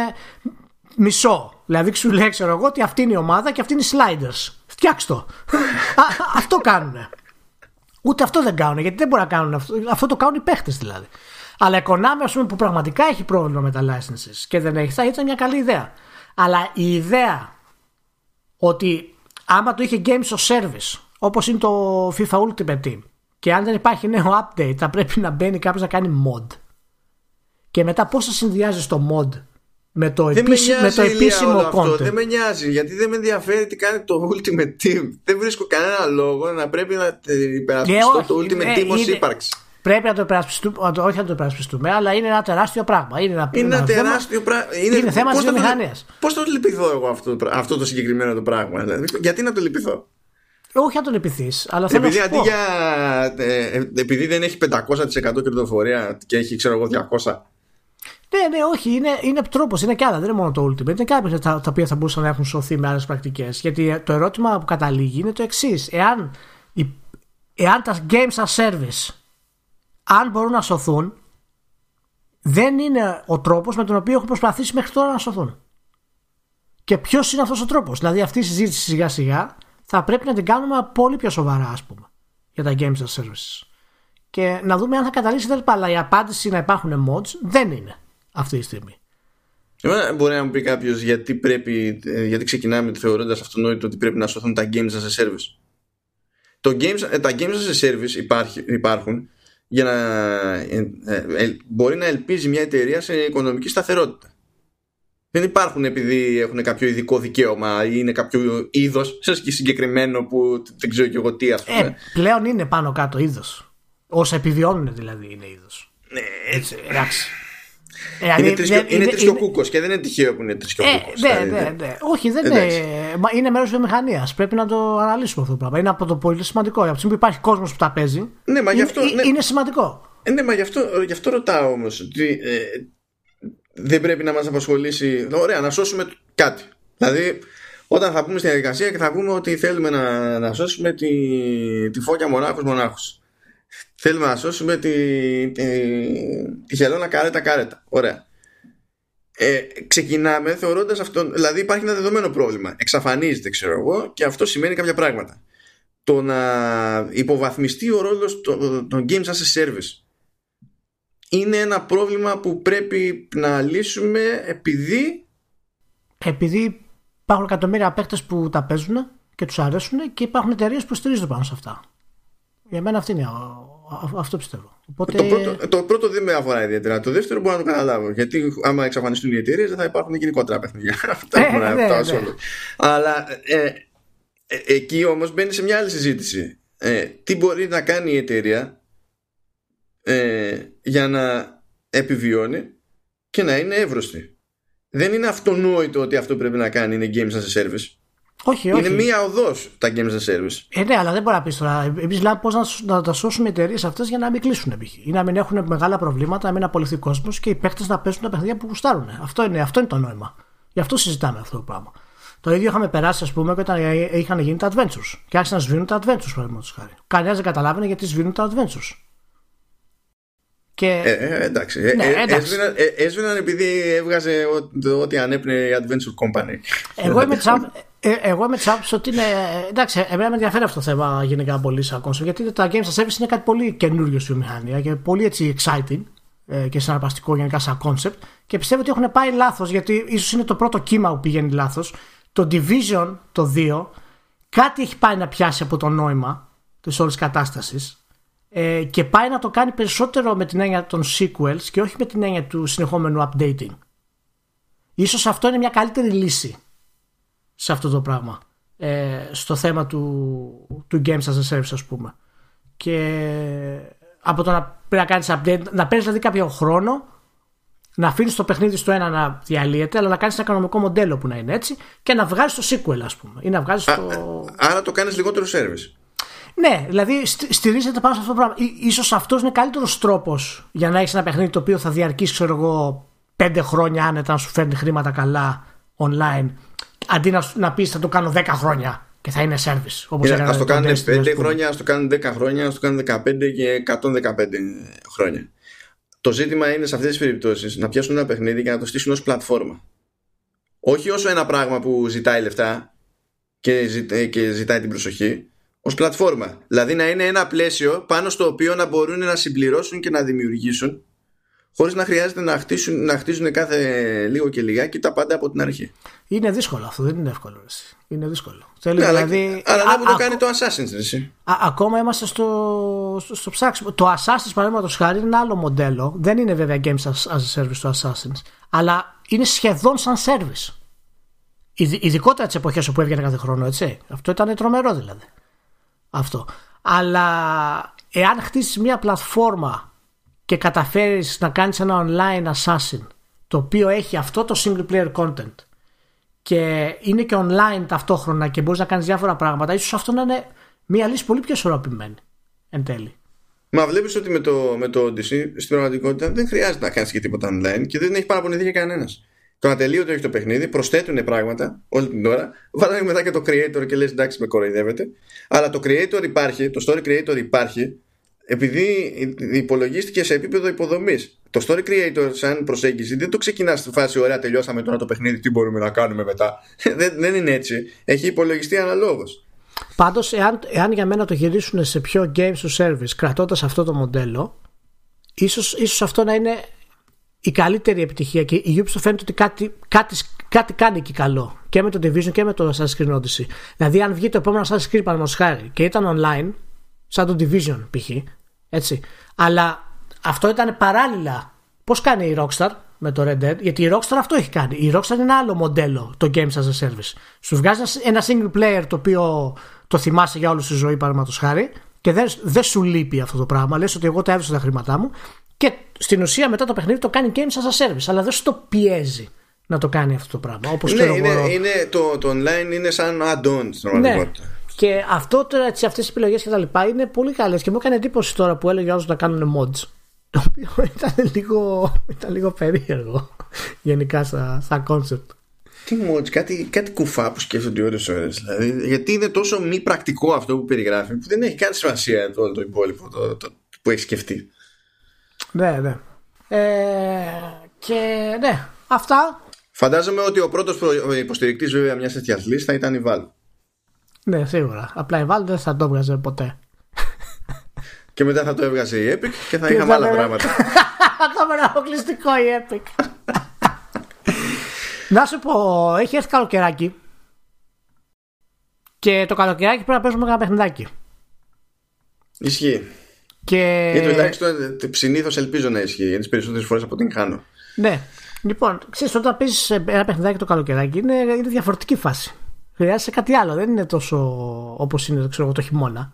μισό. Δηλαδή σου λέει, ξέρω εγώ, ότι αυτή είναι η ομάδα και αυτή είναι οι sliders. Φτιάξτε το. αυτό κάνουν. Ούτε αυτό δεν κάνουν, γιατί δεν μπορεί να κάνουν αυτό. Αυτό το κάνουν οι παίχτες δηλαδή. Αλλά η Konami, ας πούμε, που πραγματικά έχει πρόβλημα με τα licenses και δεν έχει, θα ήταν μια καλή ιδέα. Αλλά η ιδέα ότι άμα το είχε Games of Service, όπως είναι το FIFA Ultimate Team, και αν δεν υπάρχει νέο update, θα πρέπει να μπαίνει κάποιος να κάνει mod. Και μετά πώς θα συνδυάζει το mod με το, δεν επίσημο, με, το επίσημο content. Αυτό. Δεν με νοιάζει γιατί δεν με ενδιαφέρει τι κάνει το Ultimate Team. Δεν βρίσκω κανένα λόγο να πρέπει να υπερασπιστώ το Ultimate ε, Team ως ύπαρξη. Πρέπει να το υπερασπιστούμε, όχι να το υπερασπιστούμε, αλλά είναι ένα τεράστιο πράγμα. Είναι ένα, είναι ένα τεράστιο πράγμα. Είναι, είναι θέμα τη βιομηχανίας. Πώς θα το λυπηθώ εγώ αυτό, αυτό το συγκεκριμένο το πράγμα, δηλαδή, Γιατί να το λυπηθώ; Όχι να τον λυπηθείς, αλλά θέλω επειδή, να αντί για, ε, ε, επειδή δεν έχει 500% κερδοφορία και έχει ξέρω εγώ 200 ναι, ναι, όχι, είναι, είναι τρόπος, είναι και άλλα. Δεν είναι μόνο το Ultimate. Είναι και άλλα τα, τα οποία θα μπορούσαν να έχουν σωθεί με άλλες πρακτικές. Γιατί το ερώτημα που καταλήγει είναι το εξής. Εάν, εάν τα games as service, αν μπορούν να σωθούν, δεν είναι ο τρόπος με τον οποίο έχουν προσπαθήσει μέχρι τώρα να σωθούν. Και ποιος είναι αυτός ο τρόπος; Δηλαδή, αυτή η συζήτηση σιγά σιγά θα πρέπει να την κάνουμε πολύ πιο σοβαρά, ας πούμε, για τα games as services. Και να δούμε αν θα καταλήξει τέλο Αλλά η απάντηση να υπάρχουν mods δεν είναι αυτή τη στιγμή. Μπορεί να μου πει κάποιος γιατί, πρέπει, ε, γιατί ξεκινάμε θεωρώντας αυτονόητο ότι πρέπει να σωθούν τα games as a service. Το games, ε, τα games as a service υπάρχει, υπάρχουν για να ε, μπορεί να ελπίζει μια εταιρεία σε οικονομική σταθερότητα. Δεν υπάρχουν επειδή έχουν κάποιο ειδικό δικαίωμα ή είναι κάποιο είδος, σε συγκεκριμένο που δεν ξέρω κι εγώ τι, ας πούμε. Ε, πλέον είναι πάνω κάτω είδος. Όσα επιβιώνουν δηλαδή είναι είδος. Ναι, έτσι. Εντάξει. Ε, είναι, τρισκο, είναι, τρισκοκούκο και δεν είναι τυχαίο που είναι τρισκοκούκο. Ε, ναι, ναι, ναι. Όχι, δεν είναι. Είναι μέρος της βιομηχανίας. Πρέπει να το αναλύσουμε αυτό το πράγμα. Είναι από το πολύ σημαντικό. Από τη στιγμή που υπάρχει κόσμος που τα παίζει. Ναι, μα αυτό, είναι, ναι. είναι σημαντικό. Ε, ναι, μα γι' αυτό, γι αυτό ρωτάω όμως. Ε, δεν πρέπει να μας απασχολήσει. Ωραία, να σώσουμε κάτι. Δηλαδή, όταν θα πούμε στην διαδικασία και θα πούμε ότι θέλουμε να, να σώσουμε τη, τη φώκια μονάχου μονάχου. Θέλουμε να σώσουμε τη, τη, τη χελώνα κάρετα κάρετα. Ωραία. Ε, ξεκινάμε θεωρώντας αυτό, δηλαδή υπάρχει ένα δεδομένο πρόβλημα. Εξαφανίζεται, ξέρω εγώ, και αυτό σημαίνει κάποια πράγματα. Το να υποβαθμιστεί ο ρόλος των Games as a Service είναι ένα πρόβλημα που πρέπει να λύσουμε επειδή επειδή υπάρχουν εκατομμύρια παίκτες που τα παίζουν και τους αρέσουν και υπάρχουν εταιρείες που στηρίζονται πάνω σε αυτά. Για μένα αυτή είναι αυτό πιστεύω. Οπότε... Το, πρώτο, το πρώτο δεν με αφορά ιδιαίτερα. Το δεύτερο μπορώ να το καταλάβω. Γιατί άμα εξαφανιστούν οι εταιρείες δεν θα υπάρχουν γενικότερα παιχνίδια. Αυτά ε, ναι, ναι. Αλλά ε, ε, εκεί όμως μπαίνει σε μια άλλη συζήτηση. Ε, τι μπορεί να κάνει η εταιρεία ε, για να επιβιώνει και να είναι εύρωστη. Δεν είναι αυτονόητο ότι αυτό πρέπει να κάνει είναι games as a service. Όχι, όχι. Είναι μία οδός τα games as a service. Ε, ναι, αλλά δεν μπορεί να πεις τώρα. Εμείς λέμε πώς να, να τα σώσουμε οι εταιρείες αυτές για να μην κλείσουν π.χ. ή να μην έχουν μεγάλα προβλήματα, να μην απολυθεί κόσμος και οι παίχτε να παίζουν τα παιχνίδια που γουστάρουν. Αυτό είναι, αυτό είναι το νόημα. Γι' αυτό συζητάμε αυτό το πράγμα. Το ίδιο είχαμε περάσει, ας πούμε, όταν είχαν γίνει τα adventures. Και άρχισαν να σβήνουν τα adventures, παραδείγματος χάρη. Κανένας δεν καταλάβαινε γιατί σβήνουν τα adventures. Και... Ε, ε, εντάξει. Ε, ναι, ε, έσβηναν, ε, έσβηναν επειδή έβγαζε ό,τι ανέπνεε η Adventure Company. Εγώ είμαι ε, εγώ είμαι τη άποψη ότι είναι. Εντάξει, εμένα με ενδιαφέρει αυτό το θέμα γενικά πολύ σαν κόνσο, γιατί τα games as service είναι κάτι πολύ καινούριο στη βιομηχανία και πολύ έτσι exciting ε, και συναρπαστικό γενικά σαν concept. Και πιστεύω ότι έχουν πάει λάθος, γιατί ίσως είναι το πρώτο κύμα που πηγαίνει λάθος. Το Division το 2 κάτι έχει πάει να πιάσει από το νόημα της όλης κατάστασης ε, και πάει να το κάνει περισσότερο με την έννοια των sequels και όχι με την έννοια του συνεχόμενου updating. Ίσως αυτό είναι μια καλύτερη λύση σε αυτό το πράγμα. Ε, στο θέμα του, του Games as a Service ας πούμε. Και από το να πρέπει να κάνεις update, να παίρνεις δηλαδή κάποιο χρόνο να αφήνεις το παιχνίδι στο ένα να διαλύεται, αλλά να κάνεις ένα κανονικό μοντέλο που να είναι έτσι και να βγάζεις το sequel, ας πούμε. Ή να βγάζεις το... Άρα το κάνεις λιγότερο service. Ναι, δηλαδή στηρίζεται πάνω σε αυτό το πράγμα. Ίσως αυτός είναι καλύτερος τρόπος για να έχεις ένα παιχνίδι το οποίο θα διαρκήσει, ξέρω εγώ, πέντε χρόνια άνετα να σου φέρνει χρήματα καλά online αντί να, να πεις θα το κάνω 10 χρόνια και θα είναι service. Όπως yeah, ας το κάνουν 5 χρόνια, ας το κάνουν 10 χρόνια, ας το κάνουν 15 και 115 χρόνια. Το ζήτημα είναι σε αυτές τις περιπτώσεις να πιάσουν ένα παιχνίδι και να το στήσουν ως πλατφόρμα. Όχι όσο ένα πράγμα που ζητάει λεφτά και, και ζητάει την προσοχή, ως πλατφόρμα. Δηλαδή να είναι ένα πλαίσιο πάνω στο οποίο να μπορούν να συμπληρώσουν και να δημιουργήσουν χωρίς να χρειάζεται να χτίσουν, να χτίζουν κάθε λίγο και λιγάκι τα πάντα από την αρχή. Είναι δύσκολο αυτό, δεν είναι εύκολο. Εσύ. Είναι δύσκολο. Θέλει, ναι, δηλαδή, αλλά αλλά να το κάνει το Assassin's. Εσύ. Α, ακόμα είμαστε στο, στο, στο ψάξιμο. Το Assassin's, παραδείγματος χάρη, είναι άλλο μοντέλο. Δεν είναι βέβαια Games as, a Service το Assassin's, αλλά είναι σχεδόν σαν service. Ειδικότερα τις εποχές όπου έβγαινε κάθε χρόνο, έτσι. Αυτό ήταν τρομερό δηλαδή. Αυτό. Αλλά εάν χτίσεις μια πλατφόρμα και καταφέρεις να κάνεις ένα online assassin το οποίο έχει αυτό το single player content και είναι και online ταυτόχρονα και μπορείς να κάνεις διάφορα πράγματα ίσως αυτό να είναι μια λύση πολύ πιο ισορροπημένη εν τέλει. Μα βλέπεις ότι με το, με το Odyssey στην πραγματικότητα δεν χρειάζεται να κάνεις και τίποτα online και δεν έχει παραπονηθεί για κανένας. Το ατελείωτο έχει το παιχνίδι, προσθέτουν πράγματα όλη την ώρα. Βάλανε μετά και το creator και λες εντάξει με κοροϊδεύετε. Αλλά το creator υπάρχει, το story creator υπάρχει επειδή υπολογίστηκε σε επίπεδο υποδομής. Το story creator, σαν προσέγγιση, δεν το ξεκινά στη φάση ωραία, τελειώσαμε τώρα το παιχνίδι, τι μπορούμε να κάνουμε μετά. δεν, δεν είναι έτσι. Έχει υπολογιστεί αναλόγως. Πάντως, εάν, εάν για μένα το γυρίσουν σε πιο games to service, κρατώντας αυτό το μοντέλο, ίσως ίσως αυτό να είναι η καλύτερη επιτυχία και η Ubisoft φαίνεται ότι κάτι, κάτι, κάτι κάνει εκεί καλό και με το Division και με το Assassin's Creed Odyssey. Δηλαδή, αν βγει το επόμενο Assassin's Creed παραδείγματος χάρη και ήταν online, σαν το Division π.χ. Έτσι. Αλλά αυτό ήταν παράλληλα. Πώς κάνει η Rockstar με το Red Dead, γιατί η Rockstar αυτό έχει κάνει. Η Rockstar είναι ένα άλλο μοντέλο το Games as a Service. Σου βγάζει ένα single player το οποίο το θυμάσαι για όλη σου ζωή, παραδείγματος χάρη, και δεν, δεν σου λείπει αυτό το πράγμα. Λες ότι εγώ τα έδωσα τα χρήματά μου και στην ουσία μετά το παιχνίδι το κάνει Games as a Service, αλλά δεν σου το πιέζει να το κάνει αυτό το πράγμα. Όπως ναι, είναι, είναι, το, το online είναι σαν add-on στην πραγματικότητα. Ναι. Και αυτό τώρα, αυτές τι επιλογές και τα λοιπά είναι πολύ καλές. Και μου έκανε εντύπωση τώρα που έλεγε άλλος να κάνουν mods. Το οποίο ήταν λίγο, ήταν λίγο περίεργο γενικά σαν, σαν concept. Τι mods, κάτι, κάτι κουφά που σκέφτονται ώρες ώρες δηλαδή, Γιατί είναι τόσο μη πρακτικό αυτό που περιγράφει που δεν έχει καν σημασία το, το υπόλοιπο το, το, που έχει σκεφτεί. Ναι, ναι. Ε, και ναι, αυτά. Φαντάζομαι ότι ο πρώτος υποστηρικτής βέβαια μιας τέτοιας λύση θα ήταν η Valve. Ναι, σίγουρα. Απλά η Valve δεν θα το έβγαζε ποτέ. Και μετά θα το έβγαζε η Epic και θα είχαμε άλλα πράγματα. θα ήταν αποκλειστικό η Epic. να σου πω, έχει έρθει καλοκαιράκι. Και το καλοκαιράκι πρέπει να παίζουμε ένα παιχνιδάκι. Ισχύει. Και... Ή τουλάχιστον συνήθως ελπίζω να ισχύει, γιατί τις περισσότερες φορές από την χάνω. Ναι. Λοιπόν, ξέρεις, όταν παίζεις ένα παιχνιδάκι το καλοκαιράκι είναι, είναι διαφορετική φάση. Χρειάζεσαι κάτι άλλο. Δεν είναι τόσο όπως είναι ξέρω, το χειμώνα.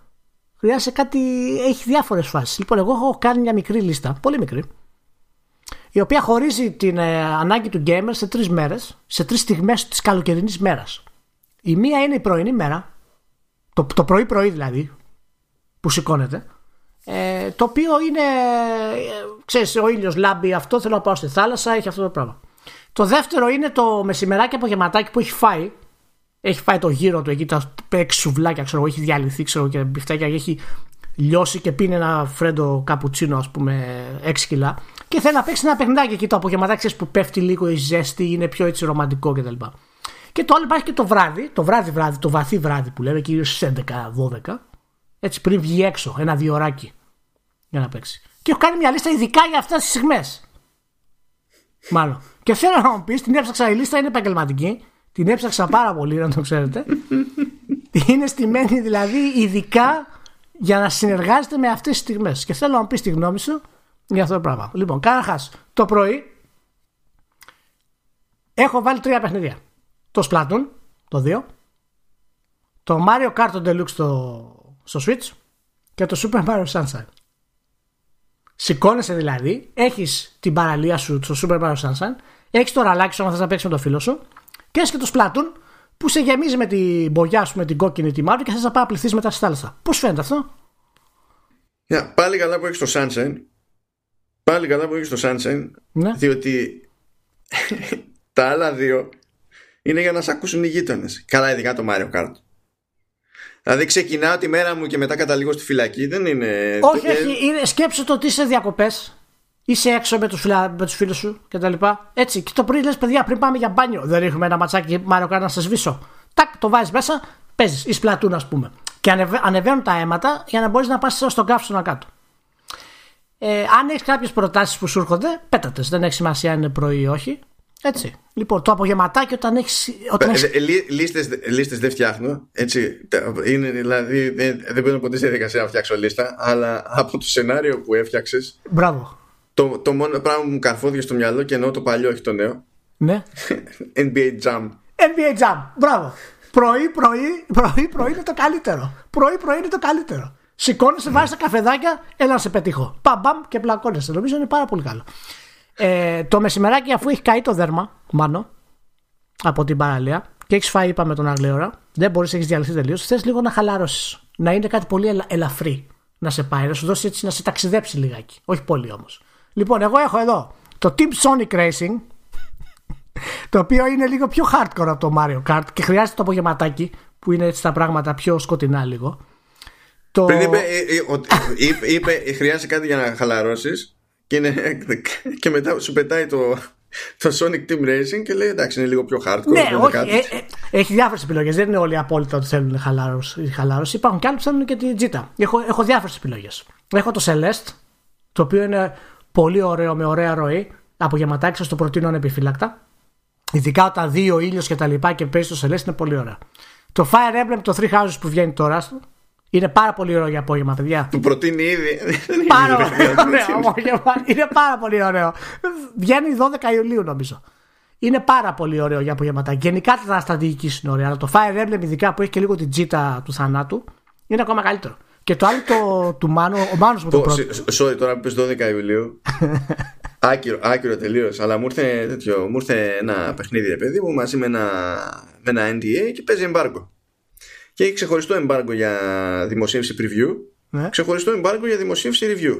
Χρειάζεσαι κάτι. Έχει διάφορες φάσεις. Λοιπόν, εγώ έχω κάνει μια μικρή λίστα, πολύ μικρή, η οποία χωρίζει την ε, ανάγκη του gamer σε τρεις μέρες, σε τρεις στιγμές της καλοκαιρινής μέρας. Η μία είναι η πρωινή μέρα, το, το πρωί-πρωί δηλαδή, που σηκώνεται. Ε, το οποίο είναι, ε, ξέρεις, ο ήλιος λάμπει αυτό, θέλω να πάω στη θάλασσα, έχει αυτό το πράγμα. Το δεύτερο είναι το μεσημεράκι απογευματάκι που έχει φάει έχει φάει το γύρο του εκεί, τα έξι σουβλάκια, ξέρω έχει διαλυθεί ξέρω, και μπιφτέκια και έχει λιώσει και πίνει ένα φρέντο καπουτσίνο, ας πούμε, 6 κιλά. Και θέλει να παίξει ένα παιχνιδάκι εκεί το απογευματάκι, που πέφτει λίγο η ζέστη, είναι πιο έτσι ρομαντικό κτλ. Και το άλλο υπάρχει και το βράδυ, το βράδυ βράδυ, το βαθύ βράδυ που λέμε, κυρίως στις 11-12. Έτσι πριν βγει έξω, ένα διωράκι για να παίξει. Και έχω κάνει μια λίστα ειδικά για αυτές τις στιγμές. Μάλλον. Και θέλω να μου πεις, την έψαξα η λίστα είναι επαγγελματική την έψαξα πάρα πολύ, να το ξέρετε. Είναι στημένη δηλαδή ειδικά για να συνεργάζεται με αυτές τις στιγμές. Και θέλω να μου πεις τη γνώμη σου για αυτό το πράγμα. Λοιπόν, καταρχάς, το πρωί έχω βάλει τρία παιχνίδια. Το Splatoon, το 2. Το Mario Kart Deluxe στο, στο Switch και το Super Mario Sunshine. Σηκώνεσαι δηλαδή, έχεις την παραλία σου στο Super Mario Sunshine, έχεις το ραλάκι σου αν θες να παίξεις με το φίλο σου και έχει και το Splatoon που σε γεμίζει με την μπογιά σου, με την κόκκινη τη μαύρη και θες να πάει να πληθείς μετά στη θάλασσα. Πώς φαίνεται αυτό, yeah, Πάλι καλά που έχεις το Sunshine. Πάλι καλά που έχεις το Sunshine. Ναι. Διότι τα άλλα δύο είναι για να σε ακούσουν οι γείτονες. Καλά, ειδικά το Mario Kart. Δηλαδή ξεκινάω τη μέρα μου και μετά καταλήγω στη φυλακή. Δεν είναι. Όχι, όχι. Είναι, σκέψου το ότι είσαι διακοπές. Είσαι έξω με τους τους φίλους σου κτλ. Έτσι. Και το πρωί λες, παιδιά, πριν πάμε για μπάνιο. Δεν ρίχνουμε ένα ματσάκι Μάριο να σε σβήσω. Τάκ, το βάζεις μέσα, παίζεις. Ή σπλατούν, ας πούμε. Και ανεβα... ανεβαίνουν τα αίματα για να μπορείς να πας στον καύσωνα κάτω. Ε, αν έχεις κάποιες προτάσεις που σου έρχονται, πέτατες. Δεν έχει σημασία αν είναι πρωί ή όχι. Έτσι. Λοιπόν, το απογευματάκι όταν έχει. Όταν έχεις... Λίστες δεν φτιάχνω. Έτσι. Είναι, δηλαδή, δεν, δεν μπαίνω ποτέ σε διαδικασία να φτιάξω λίστα, αλλά από το σενάριο που έφτιαξε. Μπράβο. Το, το μόνο πράγμα που μου καρφώθηκε στο μυαλό και εννοώ το παλιό, όχι το νέο. Ναι. NBA Jam. NBA Jam. Μπράβο. Πρωί, πρωί, πρωί, πρωί είναι το καλύτερο. Πρωί, πρωί είναι το καλύτερο. Σηκώνεσαι, βάζεις τα καφεδάκια, έλα να σε πετύχω. Παμπαμ και πλακώνεσαι. Νομίζω είναι πάρα πολύ καλό. Ε, το μεσημεράκι, αφού έχει καεί το δέρμα, μάλλον από την παραλία και έχεις φάει, είπαμε τον άλλη ώρα, δεν μπορείς να έχεις διαλυθεί τελείως. Θες λίγο να χαλαρώσεις. Να είναι κάτι πολύ ελα, ελαφρύ να σε πάει, να σου δώσει έτσι να σε ταξιδέψει λιγάκι. Όχι πολύ όμως. Λοιπόν, εγώ έχω εδώ το Team Sonic Racing, το οποίο είναι λίγο πιο hardcore από το Mario Kart και χρειάζεται το απογευματάκι που είναι έτσι τα πράγματα πιο σκοτεινά λίγο. Το... Πριν είπε, ε, ε, είπε, είπε, χρειάζεται κάτι για να χαλαρώσεις και, και μετά σου πετάει το, το Sonic Team Racing και λέει εντάξει είναι λίγο πιο hardcore. Ναι, όχι, ε, ε, έχει διάφορες επιλογές. Δεν είναι όλοι απόλυτα ότι θέλουν χαλάρωση. χαλάρωση. Υπάρχουν και άλλοι που θέλουν και τη Jita. Έχω, έχω διάφορες επιλογές. Έχω το Celeste, το οποίο είναι πολύ ωραίο με ωραία ροή. Απογευματάκι σα το προτείνω ανεπιφύλακτα. Ειδικά όταν δει ο ήλιος και τα λοιπά και παίζει το Celeste είναι πολύ ωραίο. Το Fire Emblem, το Three Houses που βγαίνει τώρα, είναι πάρα πολύ ωραίο για απόγευμα, παιδιά. Του προτείνει ήδη. Πάρα ωραίο Είναι πάρα πολύ ωραίο. Βγαίνει 12 Ιουλίου, νομίζω. Είναι πάρα πολύ ωραίο για απογεύματα. Γενικά τα στρατηγική είναι ωραία. Αλλά το Fire Emblem, ειδικά που έχει και λίγο την τζίτα του θανάτου, είναι ακόμα καλύτερο. Και το άλλο το, του Μάνου, ο Μάνος μου το πρώτο. Sorry, τώρα που πες 12 Ιουλίου. άκυρο, άκυρο τελείως. Αλλά μου ήρθε, τέτοιο, μου ήρθε ένα παιχνίδι, ρε παιδί μου, μαζί με ένα, με ένα NDA και παίζει embargo. Και έχει ξεχωριστό embargo για δημοσίευση preview, ναι. ξεχωριστό embargo για δημοσίευση review.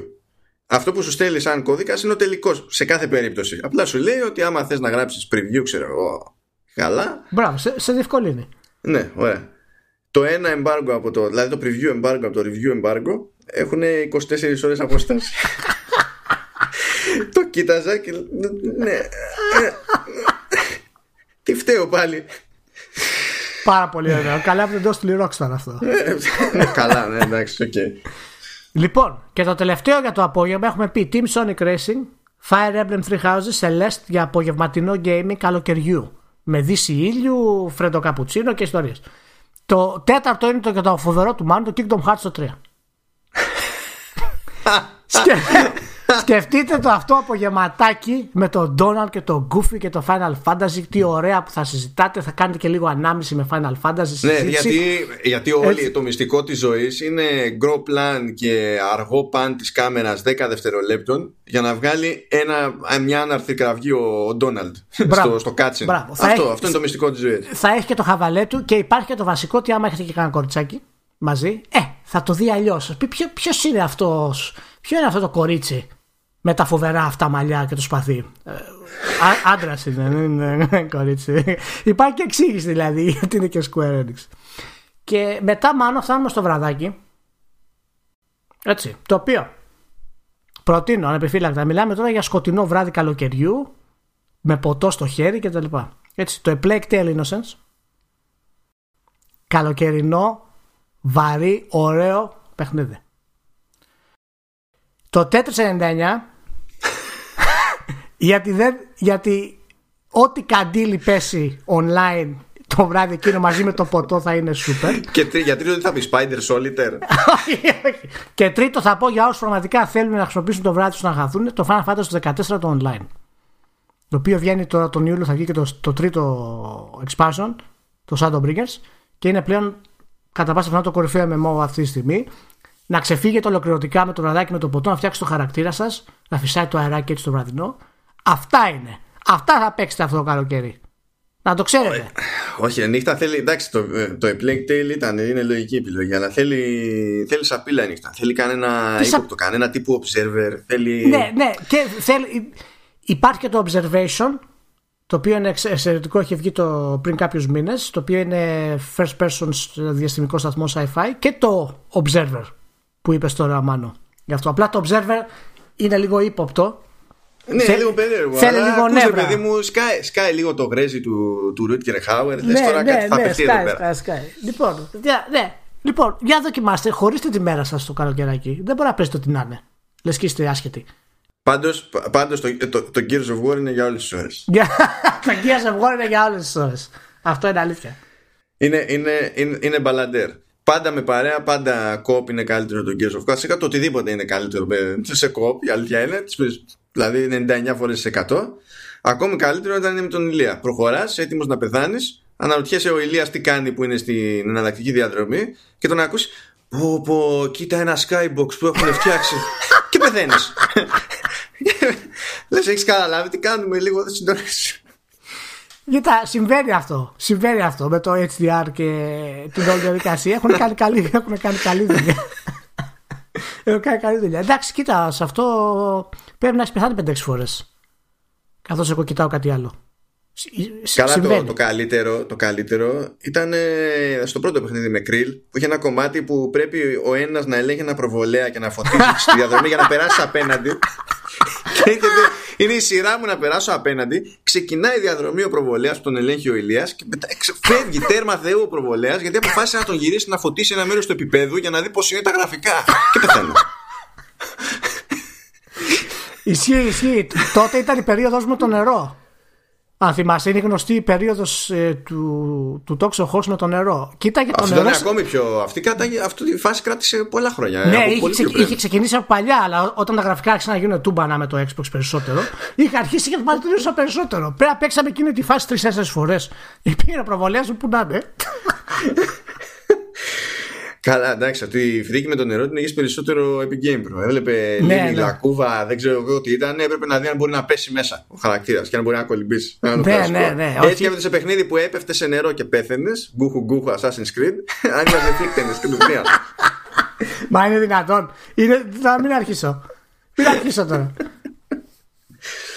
Αυτό που σου στέλνει σαν κώδικα είναι ο τελικός σε κάθε περίπτωση. Απλά σου λέει ότι άμα θες να γράψεις preview, ξέρω εγώ, καλά. Μπράβο, σε, σε διευκολύνει. Ναι, ωραία. Το ένα embargo από το, δηλαδή το preview embargo από το review embargo έχουν 24 ώρες απόσταση. το κοίταζα και ναι. Τι φταίω πάλι. Πάρα πολύ ωραίο. Καλά που δεν το 'στειλε η Rockstar αυτό. Ε, καλά, ναι, εντάξει, οκ. Λοιπόν, και το τελευταίο για το απόγευμα έχουμε πει Team Sonic Racing, Fire Emblem Three Houses, Celeste για απογευματινό gaming καλοκαιριού. Με δύση ήλιου, φρέντο καπουτσίνο και ιστορίες. Το τέταρτο είναι το για το φοβερό του Μάνου, το Kingdom Hearts 3. Σκεφτείτε το αυτό απογευματάκι με τον Donald και τον Goofy και το Final Fantasy. Τι ωραία που θα συζητάτε. Θα κάνετε και λίγο ανάμιξη με Final Fantasy. Ναι, γιατί, γιατί όλοι το μυστικό της ζωής είναι grow plan και αργό pan της κάμερας 10 δευτερολέπτων για να βγάλει ένα, μια αναρθή κραυγή ο Donald στο, στο κάτσιν. Αυτό, έχει, αυτό είναι το μυστικό της ζωής. Θα έχει και το χαβαλέ του και υπάρχει και το βασικό ότι άμα έχετε και κανένα κοριτσάκι μαζί, ε, θα το δει αλλιώς. Ποιος είναι αυτός, ποιο είναι αυτό το κορίτσι; Με τα φοβερά αυτά μαλλιά και το σπαθί. Ε, Άντρας είναι, δεν είναι κορίτσι. Υπάρχει και εξήγηση δηλαδή γιατί είναι και Square Enix. Και μετά μάλλον φτάνουμε στο βραδάκι. Έτσι. Το οποίο προτείνω ανεπιφύλακτα. Μιλάμε τώρα για σκοτεινό βράδυ καλοκαιριού με ποτό στο χέρι κτλ. Έτσι. Το A Plague Tale Innocence. Καλοκαιρινό, βαρύ, ωραίο παιχνίδι. Το Tetris 99 γιατί, δεν, γιατί ό,τι καντήλι πέσει online το βράδυ εκείνο μαζί με το ποτό θα είναι super. Και τρί, για τρίτο δεν θα πεις Spider Solitaire; και τρίτο θα πω για όσους πραγματικά θέλουν να χρησιμοποιήσουν το βράδυ τους να χαθούν το Final Fantasy 14 το online. Το οποίο βγαίνει τώρα τον Ιούλιο, θα βγει και το, το τρίτο expansion, το Shadowbringers, και είναι πλέον κατά πάσα πιθανότητα το κορυφαίο MMO αυτή τη στιγμή. Να ξεφύγετε ολοκληρωτικά με το βραδάκι με το ποτό, να φτιάξετε το χαρακτήρα σας, να φυσάει το αεράκι έτσι το βραδινό Αυτά είναι. Αυτά θα παίξετε αυτό το καλοκαίρι. Να το ξέρετε. Όχι, νύχτα θέλει. Εντάξει, το, το A Plague ήταν, είναι λογική επιλογή, αλλά θέλει, θέλει σαπίλα νύχτα. Θέλει κανένα ύποπτο, κανένα τύπου observer. Θέλει... Ναι, ναι, και θέλει, υπάρχει και το observation, το οποίο είναι εξαιρετικό, έχει βγει το, πριν κάποιους μήνες, το οποίο είναι first person διαστημικό σταθμό sci-fi και το Observer που είπες τώρα Μάνο. Γι' αυτό απλά το Observer είναι λίγο ύποπτο. Ναι, Θε- λίγο περίεργο. θέλει αλλά λίγο ακούς, ρε νεύρα. παιδί μου, σκάει, σκάει λίγο το γρέζι του, του Ρούτκερ Χάουερ. Ναι, Λες τώρα κάτι θα παιχτεί εδώ σκάει, πέρα. σκάει, σκάει. Λοιπόν, για, ναι. λοιπόν, για δοκιμάστε, χωρίστε τη μέρα σας το καλοκαιράκι. Δεν μπορεί να παίζετε ό,τι να είναι. Λες και είστε άσχετοι. Πάντως, πα- πάντως το, το, το Gears of War είναι για όλες τις ώρες. Για- Τα Gears of War είναι για όλες τις ώρες. Αυτό είναι αλήθεια. Είναι, είναι, είναι, είναι μπαλαντέρ. Πάντα με παρέα, πάντα κόπ είναι καλύτερο το Gears of War. Βασικά το οτιδήποτε είναι καλύτερο με- σε κόπ, η αλήθεια είναι. Τις περισσ- Δηλαδή 99 φορές σε 100. Ακόμη καλύτερο όταν είναι με τον Ηλία. Προχωράς, έτοιμος να πεθάνεις. Αναρωτιέσαι ο Ηλίας τι κάνει που είναι στην εναλλακτική διαδρομή και τον ακούς Πω πω, κοίτα ένα skybox που έχουν φτιάξει και πεθαίνεις. Λες έχεις καταλάβει τι κάνουμε λίγο δεν συντονίζεις. Κοίτα, συμβαίνει αυτό. Συμβαίνει αυτό με το HDR και την όλη διαδικασία. Έχουν κάνει καλή, έχουν κάνει καλή δουλειά. Έχουν κάνει καλή δουλειά. Εντάξει, κοίτα, σε αυτό πρέπει να έχει πεθάνει 5-6 φορές. Καθώς εγώ κοιτάω κάτι άλλο. Σ- Καλά το, συμβαίνει. το, καλύτερο, το καλύτερο ήταν ε, στο πρώτο παιχνίδι με Krill που είχε ένα κομμάτι που πρέπει ο ένας να ελέγχει ένα προβολέα και να φωτίσει στη διαδρομή για να περάσει απέναντι και έρχεται, είναι η σειρά μου να περάσω απέναντι ξεκινάει η διαδρομή ο προβολέας που τον ελέγχει ο Ηλίας και μετά εξ- φεύγει τέρμα θεού ο προβολέας γιατί αποφάσισε να τον γυρίσει να φωτίσει ένα μέρος του επίπεδου για να δει πως είναι τα γραφικά και πεθαίνω Ισχύει, ισχύει. Τότε ήταν η περίοδος με το νερό. Αν θυμάσαι, είναι η γνωστή η περίοδο του, του Toxo Horse με το νερό. Κοίταγε το Αυτό νερό. ήταν ακόμη πιο αυτή, κράτα, αυτή τη φάση κράτησε πολλά χρόνια Ναι, από είχε, πολύ ξε- πιο πριν. είχε ξεκινήσει από παλιά, αλλά όταν τα γραφικά άρχισαν να γίνουν τούμπανα με το Xbox περισσότερο, είχε αρχίσει και παρατηρούσα περισσότερο. Πέρα παίξαμε εκείνη τη φάση τρει-τέσσερι φορές. Πήγαινε προβολέα μου που να είναι. Καλά, εντάξει, αυτή η φρίκη με το νερό την έχεις περισσότερο Epic Game Pro. Έβλεπε Ναι, λίγη ναι. λακκούβα, δεν ξέρω εγώ τι ήταν. Έπρεπε να δει αν μπορεί να πέσει μέσα ο χαρακτήρας και αν μπορεί να κολυμπήσει. Να το Ναι, περάσει ναι, τώρα. ναι, Έτσι όχι. και έπαιζε σε παιχνίδι που έπεφτε σε νερό και πέθαινες. Γκούχου γκούχου Assassin's Creed. αν δεν φύκτενε και του Μα είναι δυνατόν. Είναι, να μην αρχίσω. Μην αρχίσω τώρα.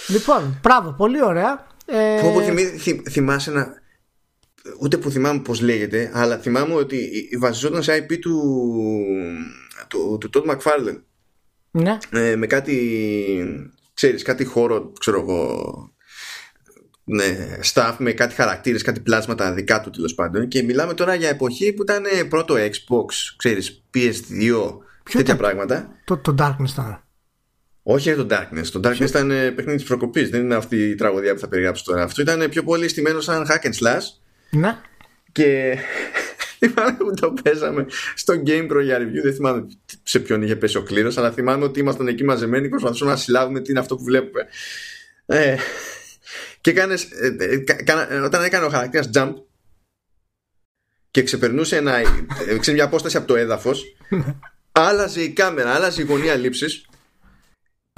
λοιπόν, μπράβο, πολύ ωραία. Ε, Πω, πω, θυμί- θυ- θυμάσαι να. Ούτε που θυμάμαι πώς λέγεται, αλλά θυμάμαι ότι βασιζόταν σε IP του, του, του Todd McFarlane. ναι. ε, με κάτι ξέρεις κάτι χώρο ξέρω εγώ ναι, staff με κάτι χαρακτήρες κάτι πλάσματα δικά του τέλος πάντων και μιλάμε τώρα για εποχή που ήταν ε, πρώτο Xbox ξέρεις PS2 τέτοια ήταν; πράγματα Το, το Darkness ήταν; όχι για το Darkness το Darkness ήταν ε, παιχνίδι της προκοπής δεν είναι αυτή η τραγωδία που θα περιγράψω τώρα αυτό ήταν πιο πολύ στημένο σαν hack and slash Ναι. και θυμάμαι που το παίζαμε στο Game Pro για review. Δεν θυμάμαι σε ποιον είχε πέσει ο κλήρος, αλλά θυμάμαι ότι ήμασταν εκεί μαζεμένοι και προσπαθούσαμε να συλλάβουμε τι είναι αυτό που βλέπουμε. Ε, και κάνες, ε, ε, κα- κάνα- ε, όταν έκανε ο χαρακτήρας jump και ξεπερνούσε ένα, ε, ξέρεις, μια απόσταση από το έδαφος, άλλαζε η κάμερα, άλλαζε η γωνία λήψης.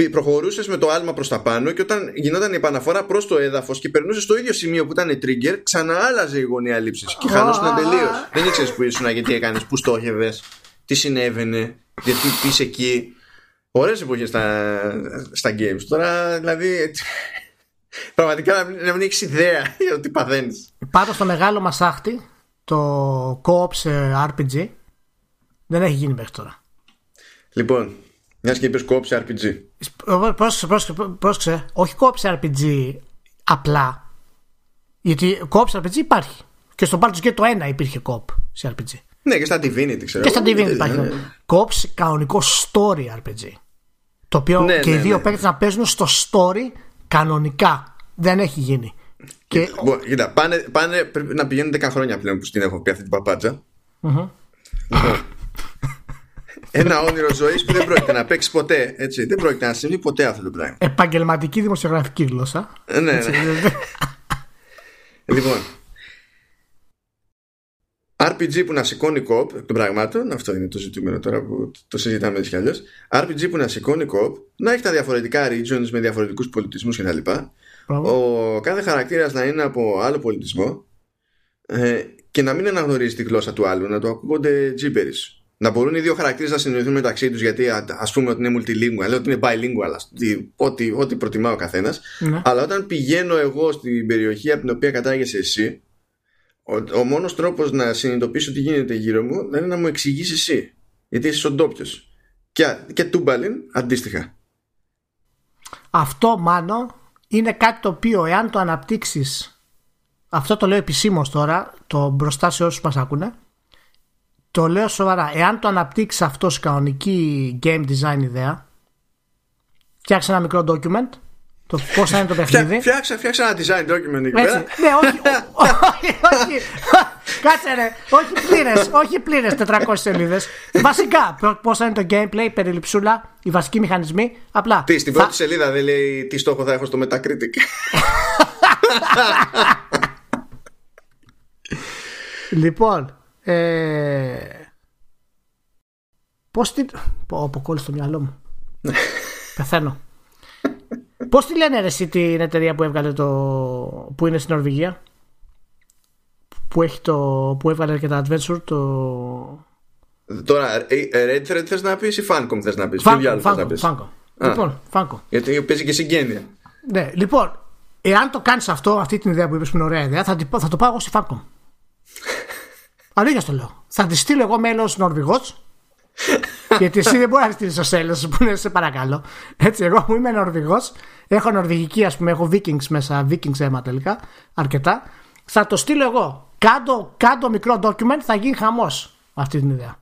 Προχωρούσες με το άλμα προς τα πάνω και όταν γινόταν η επαναφορά προς το έδαφος και περνούσες στο ίδιο σημείο που ήταν η trigger, ξαναάλλαζε η γωνία λήψης και χανόσουν τελείως. Δεν ήξερες που ήσουν, γιατί έκανες, πού στόχευες, τι συνέβαινε, γιατί τι είσαι εκεί. Ωραίες εποχές στα, στα games. Τώρα δηλαδή. Πραγματικά να μην, να μην έχεις ιδέα για το τι παθαίνεις. Πάντως το μεγάλο μας άχτη, το co-op σε RPG, δεν έχει γίνει μέχρι τώρα. Λοιπόν, μιας και είπες κόψε RPG. Πρόσεξε, πρόσεξε, πρόσεξε. Όχι co-op σε RPG απλά. Γιατί co-op σε RPG υπάρχει. Και στο Baldur's Gate το 1 υπήρχε co-op σε RPG. Ναι, και στα Divinity ξέρω. Και στα εγώ. Divinity υπάρχει. Ναι. Co-op σε κανονικό story RPG. Το οποίο Ναι, και ναι, οι δύο ναι. παίκτες να παίζουν στο story κανονικά. Δεν έχει γίνει. Και Λοιπόν, κοίτα, πάνε, πάνε, πρέπει να πηγαίνουν 10 χρόνια πλέον που στην έχω πει αυτή την παπάτσα. Λοιπόν, Ένα όνειρο ζωής που δεν πρόκειται να παίξει ποτέ. Έτσι. Δεν πρόκειται να συμβεί ποτέ αυτό το πράγμα. επαγγελματική δημοσιογραφική γλώσσα. Ε, ναι, ναι. Λοιπόν. RPG που να σηκώνει κοπ εκ των πραγμάτων, αυτό είναι το ζητούμενο τώρα που το συζητάμε έτσι κι αλλιώς. RPG που να σηκώνει κοπ, να έχει τα διαφορετικά regions με διαφορετικούς πολιτισμούς κτλ. Μπράβο. Ο κάθε χαρακτήρας να είναι από άλλο πολιτισμό ε, και να μην αναγνωρίζει τη γλώσσα του άλλου, να του ακούγονται gibberish. Να μπορούν οι δύο χαρακτήρες να συνεννοηθούν μεταξύ τους, γιατί ας πούμε ότι είναι multilingual, ότι είναι bilingual, ό,τι, ό,τι προτιμά ο καθένας. Ναι. Αλλά όταν πηγαίνω εγώ στην περιοχή από την οποία κατάγεσαι εσύ, ο, ο μόνος τρόπος να συνειδητοποιήσω τι γίνεται γύρω μου είναι να μου εξηγήσει εσύ. Γιατί είσαι ο ντόπιος. Και, και τούμπαλιν αντίστοιχα. Αυτό μάλλον είναι κάτι το οποίο εάν το αναπτύξεις. Αυτό το λέω επισήμως τώρα, το μπροστά σε όσους μας ακούνε το λέω σοβαρά. Εάν το αναπτύξεις αυτό σε κανονική game design ιδέα, φτιάξει ένα μικρό document, το πώς θα είναι το παιχνίδι. Φτιάξε, φτιάξε ένα design document εκεί πέρα. Ναι, όχι, όχι, όχι. Κάτσε ρε, όχι πλήρες, όχι πλήρες 400 σελίδες. Βασικά, πώς θα είναι το gameplay, περιληψούλα, οι βασικοί μηχανισμοί. Απλά. Τι, στην πρώτη σελίδα δεν λέει τι στόχο θα έχω στο Metacritic. λοιπόν, ε... Πώς τη... Πω, αποκόλλησε το μυαλό μου. Πεθαίνω. Πώς τη λένε ρε εσύ την εταιρεία που έβγαλε το... που είναι στην Νορβηγία; Που, έχει το... που έβγαλε και τα Adventure το... Τώρα, ε, ε, Red Thread θες να πεις ή Fancom θες να πεις; Fancom, Λοιπόν, Fancom Γιατί παίζει και συγγένεια. Ναι, λοιπόν, εάν το κάνεις αυτό, αυτή την ιδέα που είπες που είναι ωραία ιδέα θα, θα το πάω εγώ στη Fancom Αλήθεια το λέω. Θα τη στείλω εγώ μέλος Νορβηγός. γιατί εσύ δεν μπορείς να στείλεις ο Σέλο που είναι σε παρακαλώ. Έτσι, εγώ που είμαι Νορβηγός, έχω Νορβηγική, ας πούμε, έχω Vikings μέσα, Vikings αίμα τελικά, αρκετά. Θα το στείλω εγώ. Κάντο, κάντο μικρό document, θα γίνει χαμός αυτή την ιδέα.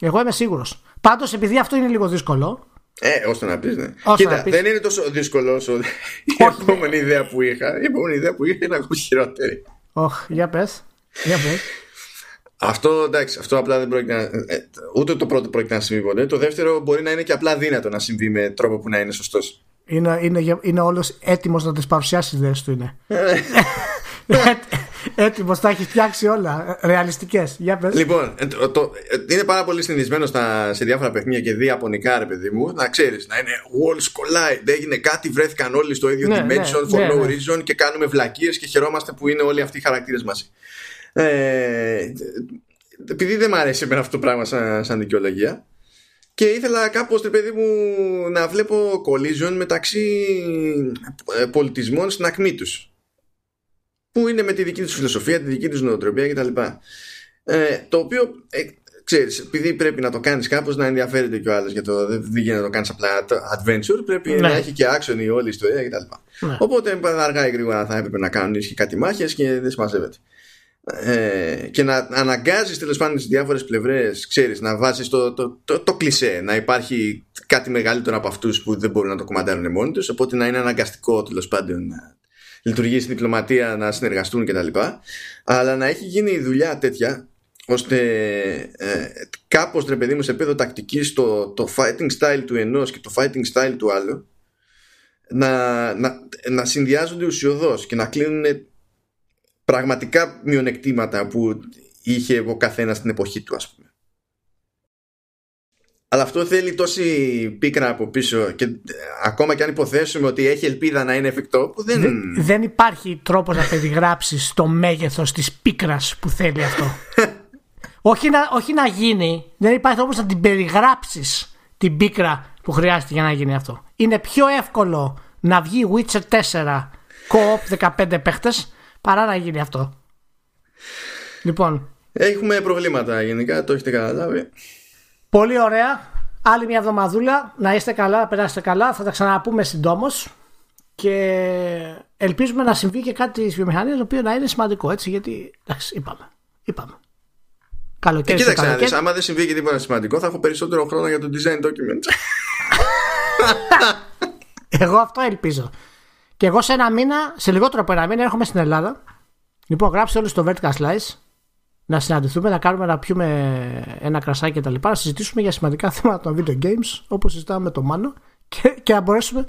Εγώ είμαι σίγουρος. Πάντως, επειδή αυτό είναι λίγο δύσκολο. Ε, ώστε να πεις, ναι. Κοίτα, δεν είναι τόσο δύσκολο όσο η επόμενη ιδέα που είχα. Η επόμενη ιδέα που είχα είναι ακόμα χειρότερη. Οχ, για πες. Για πες. Αυτό εντάξει, αυτό απλά δεν πρόκειται να. Ε, ούτε το πρώτο πρόκειται να συμβεί ποτέ. Το δεύτερο μπορεί να είναι και απλά δύνατο να συμβεί με τρόπο που να είναι σωστός. Είναι, είναι, είναι όλος έτοιμος να τις παρουσιάσεις ιδέε του είναι. Έτοιμος, τα έχεις φτιάξει όλα. Ρεαλιστικές. Για πες. Λοιπόν, ε, το, το, είναι πάρα πολύ συνηθισμένο σε διάφορα παιχνίδια και διαπωνικά, ρε παιδί μου, να ξέρεις να είναι walls collide. Έγινε κάτι, βρέθηκαν όλοι στο ίδιο ναι, dimension ναι, for no ναι, reason και κάνουμε βλακίες και χαιρόμαστε που είναι όλοι αυτοί οι χαρακτήρες μαζί. Ε, επειδή δεν μου αρέσει εμένα αυτό το πράγμα σαν, σαν δικαιολογία και ήθελα κάπως παιδί μου να βλέπω collision μεταξύ ε, πολιτισμών στην ακμή τους που είναι με τη δική τους φιλοσοφία, τη δική τους νοοτροπία κτλ. Ε, το οποίο ε, ξέρεις, επειδή πρέπει να το κάνεις κάπως να ενδιαφέρεται και ο άλλος για το δεν γίνεται να το κάνεις απλά adventure πρέπει ναι. να έχει και action η όλη ιστορία κτλ. Ναι. Οπότε αργά ή γρήγορα θα έπρεπε να κάνουν κάτι μάχες και δεν συμμαζεύεται ε, και να αναγκάζεις τέλος πάντων τις διάφορες πλευρές, ξέρεις, να βάζει το, το, το, το, κλισέ, να υπάρχει κάτι μεγαλύτερο από αυτούς που δεν μπορούν να το κομμαντάρουν μόνοι τους. Οπότε να είναι αναγκαστικό τέλος πάντων να λειτουργήσει η διπλωματία, να συνεργαστούν κτλ. Αλλά να έχει γίνει η δουλειά τέτοια ώστε ε, κάπως ρε παιδί μου σε επίπεδο τακτικής το, το fighting style του ενός και το fighting style του άλλου να, να, να συνδυάζονται ουσιοδός και να κλείνουν πραγματικά μειονεκτήματα που είχε ο καθένας στην εποχή του ας πούμε. Αλλά αυτό θέλει τόση πίκρα από πίσω και ε, ακόμα και αν υποθέσουμε ότι έχει ελπίδα να είναι εφικτό που δεν... Δεν, υπάρχει τρόπος να περιγράψεις το μέγεθος της πίκρας που θέλει αυτό. όχι, να, όχι να γίνει, δεν υπάρχει τρόπος να την περιγράψεις την πίκρα που χρειάζεται για να γίνει αυτό. Είναι πιο εύκολο να βγει Witcher 4 co-op 15 παίχτες παρά να γίνει αυτό. Λοιπόν. Έχουμε προβλήματα γενικά, το έχετε καταλάβει. Πολύ ωραία. Άλλη μια εβδομαδούλα. Να είστε καλά, να περάσετε καλά. Θα τα ξαναπούμε συντόμως. Και ελπίζουμε να συμβεί και κάτι στη βιομηχανία το οποίο να είναι σημαντικό έτσι. Γιατί εντάξει, είπαμε. είπαμε. Καλοκαίρι. Και κοίταξε να δεις, άμα δεν συμβεί και τίποτα σημαντικό, θα έχω περισσότερο χρόνο για το design document. Εγώ αυτό ελπίζω. Και εγώ σε ένα μήνα, σε λιγότερο από ένα μήνα, έρχομαι στην Ελλάδα. Λοιπόν, γράψτε όλοι στο Vertical Slice να συναντηθούμε, να κάνουμε να πιούμε ένα κρασάκι κτλ. Να συζητήσουμε για σημαντικά θέματα των video games, όπως συζητάμε με τον Μάνο, και, και, να μπορέσουμε,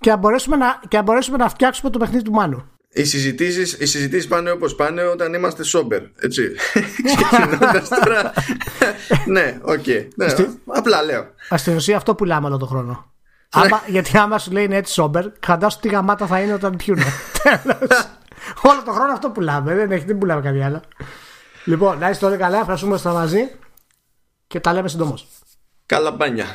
και, να μπορέσουμε να, και να μπορέσουμε να φτιάξουμε το παιχνίδι του Μάνου. Οι συζητήσεις, οι συζητήσεις πάνε όπως πάνε όταν είμαστε sober, έτσι. Ξεκινώντας τώρα. ναι, OK. Okay. Ναι, απλά λέω. Στην ουσία αυτό πουλάμε όλο τον χρόνο. Άμα, γιατί άμα σου λέει είναι έτσι σόμπερ, φαντάσου τι γαμάτα θα είναι όταν πιούνε. Όλο τον χρόνο αυτό πουλάμε. Δεν, έχει, δεν πουλάμε κάτι άλλο. Λοιπόν, να είστε όλοι καλά. Ευχαριστούμε που μαζί. και τα λέμε συντομώς. Καλά μπάνια.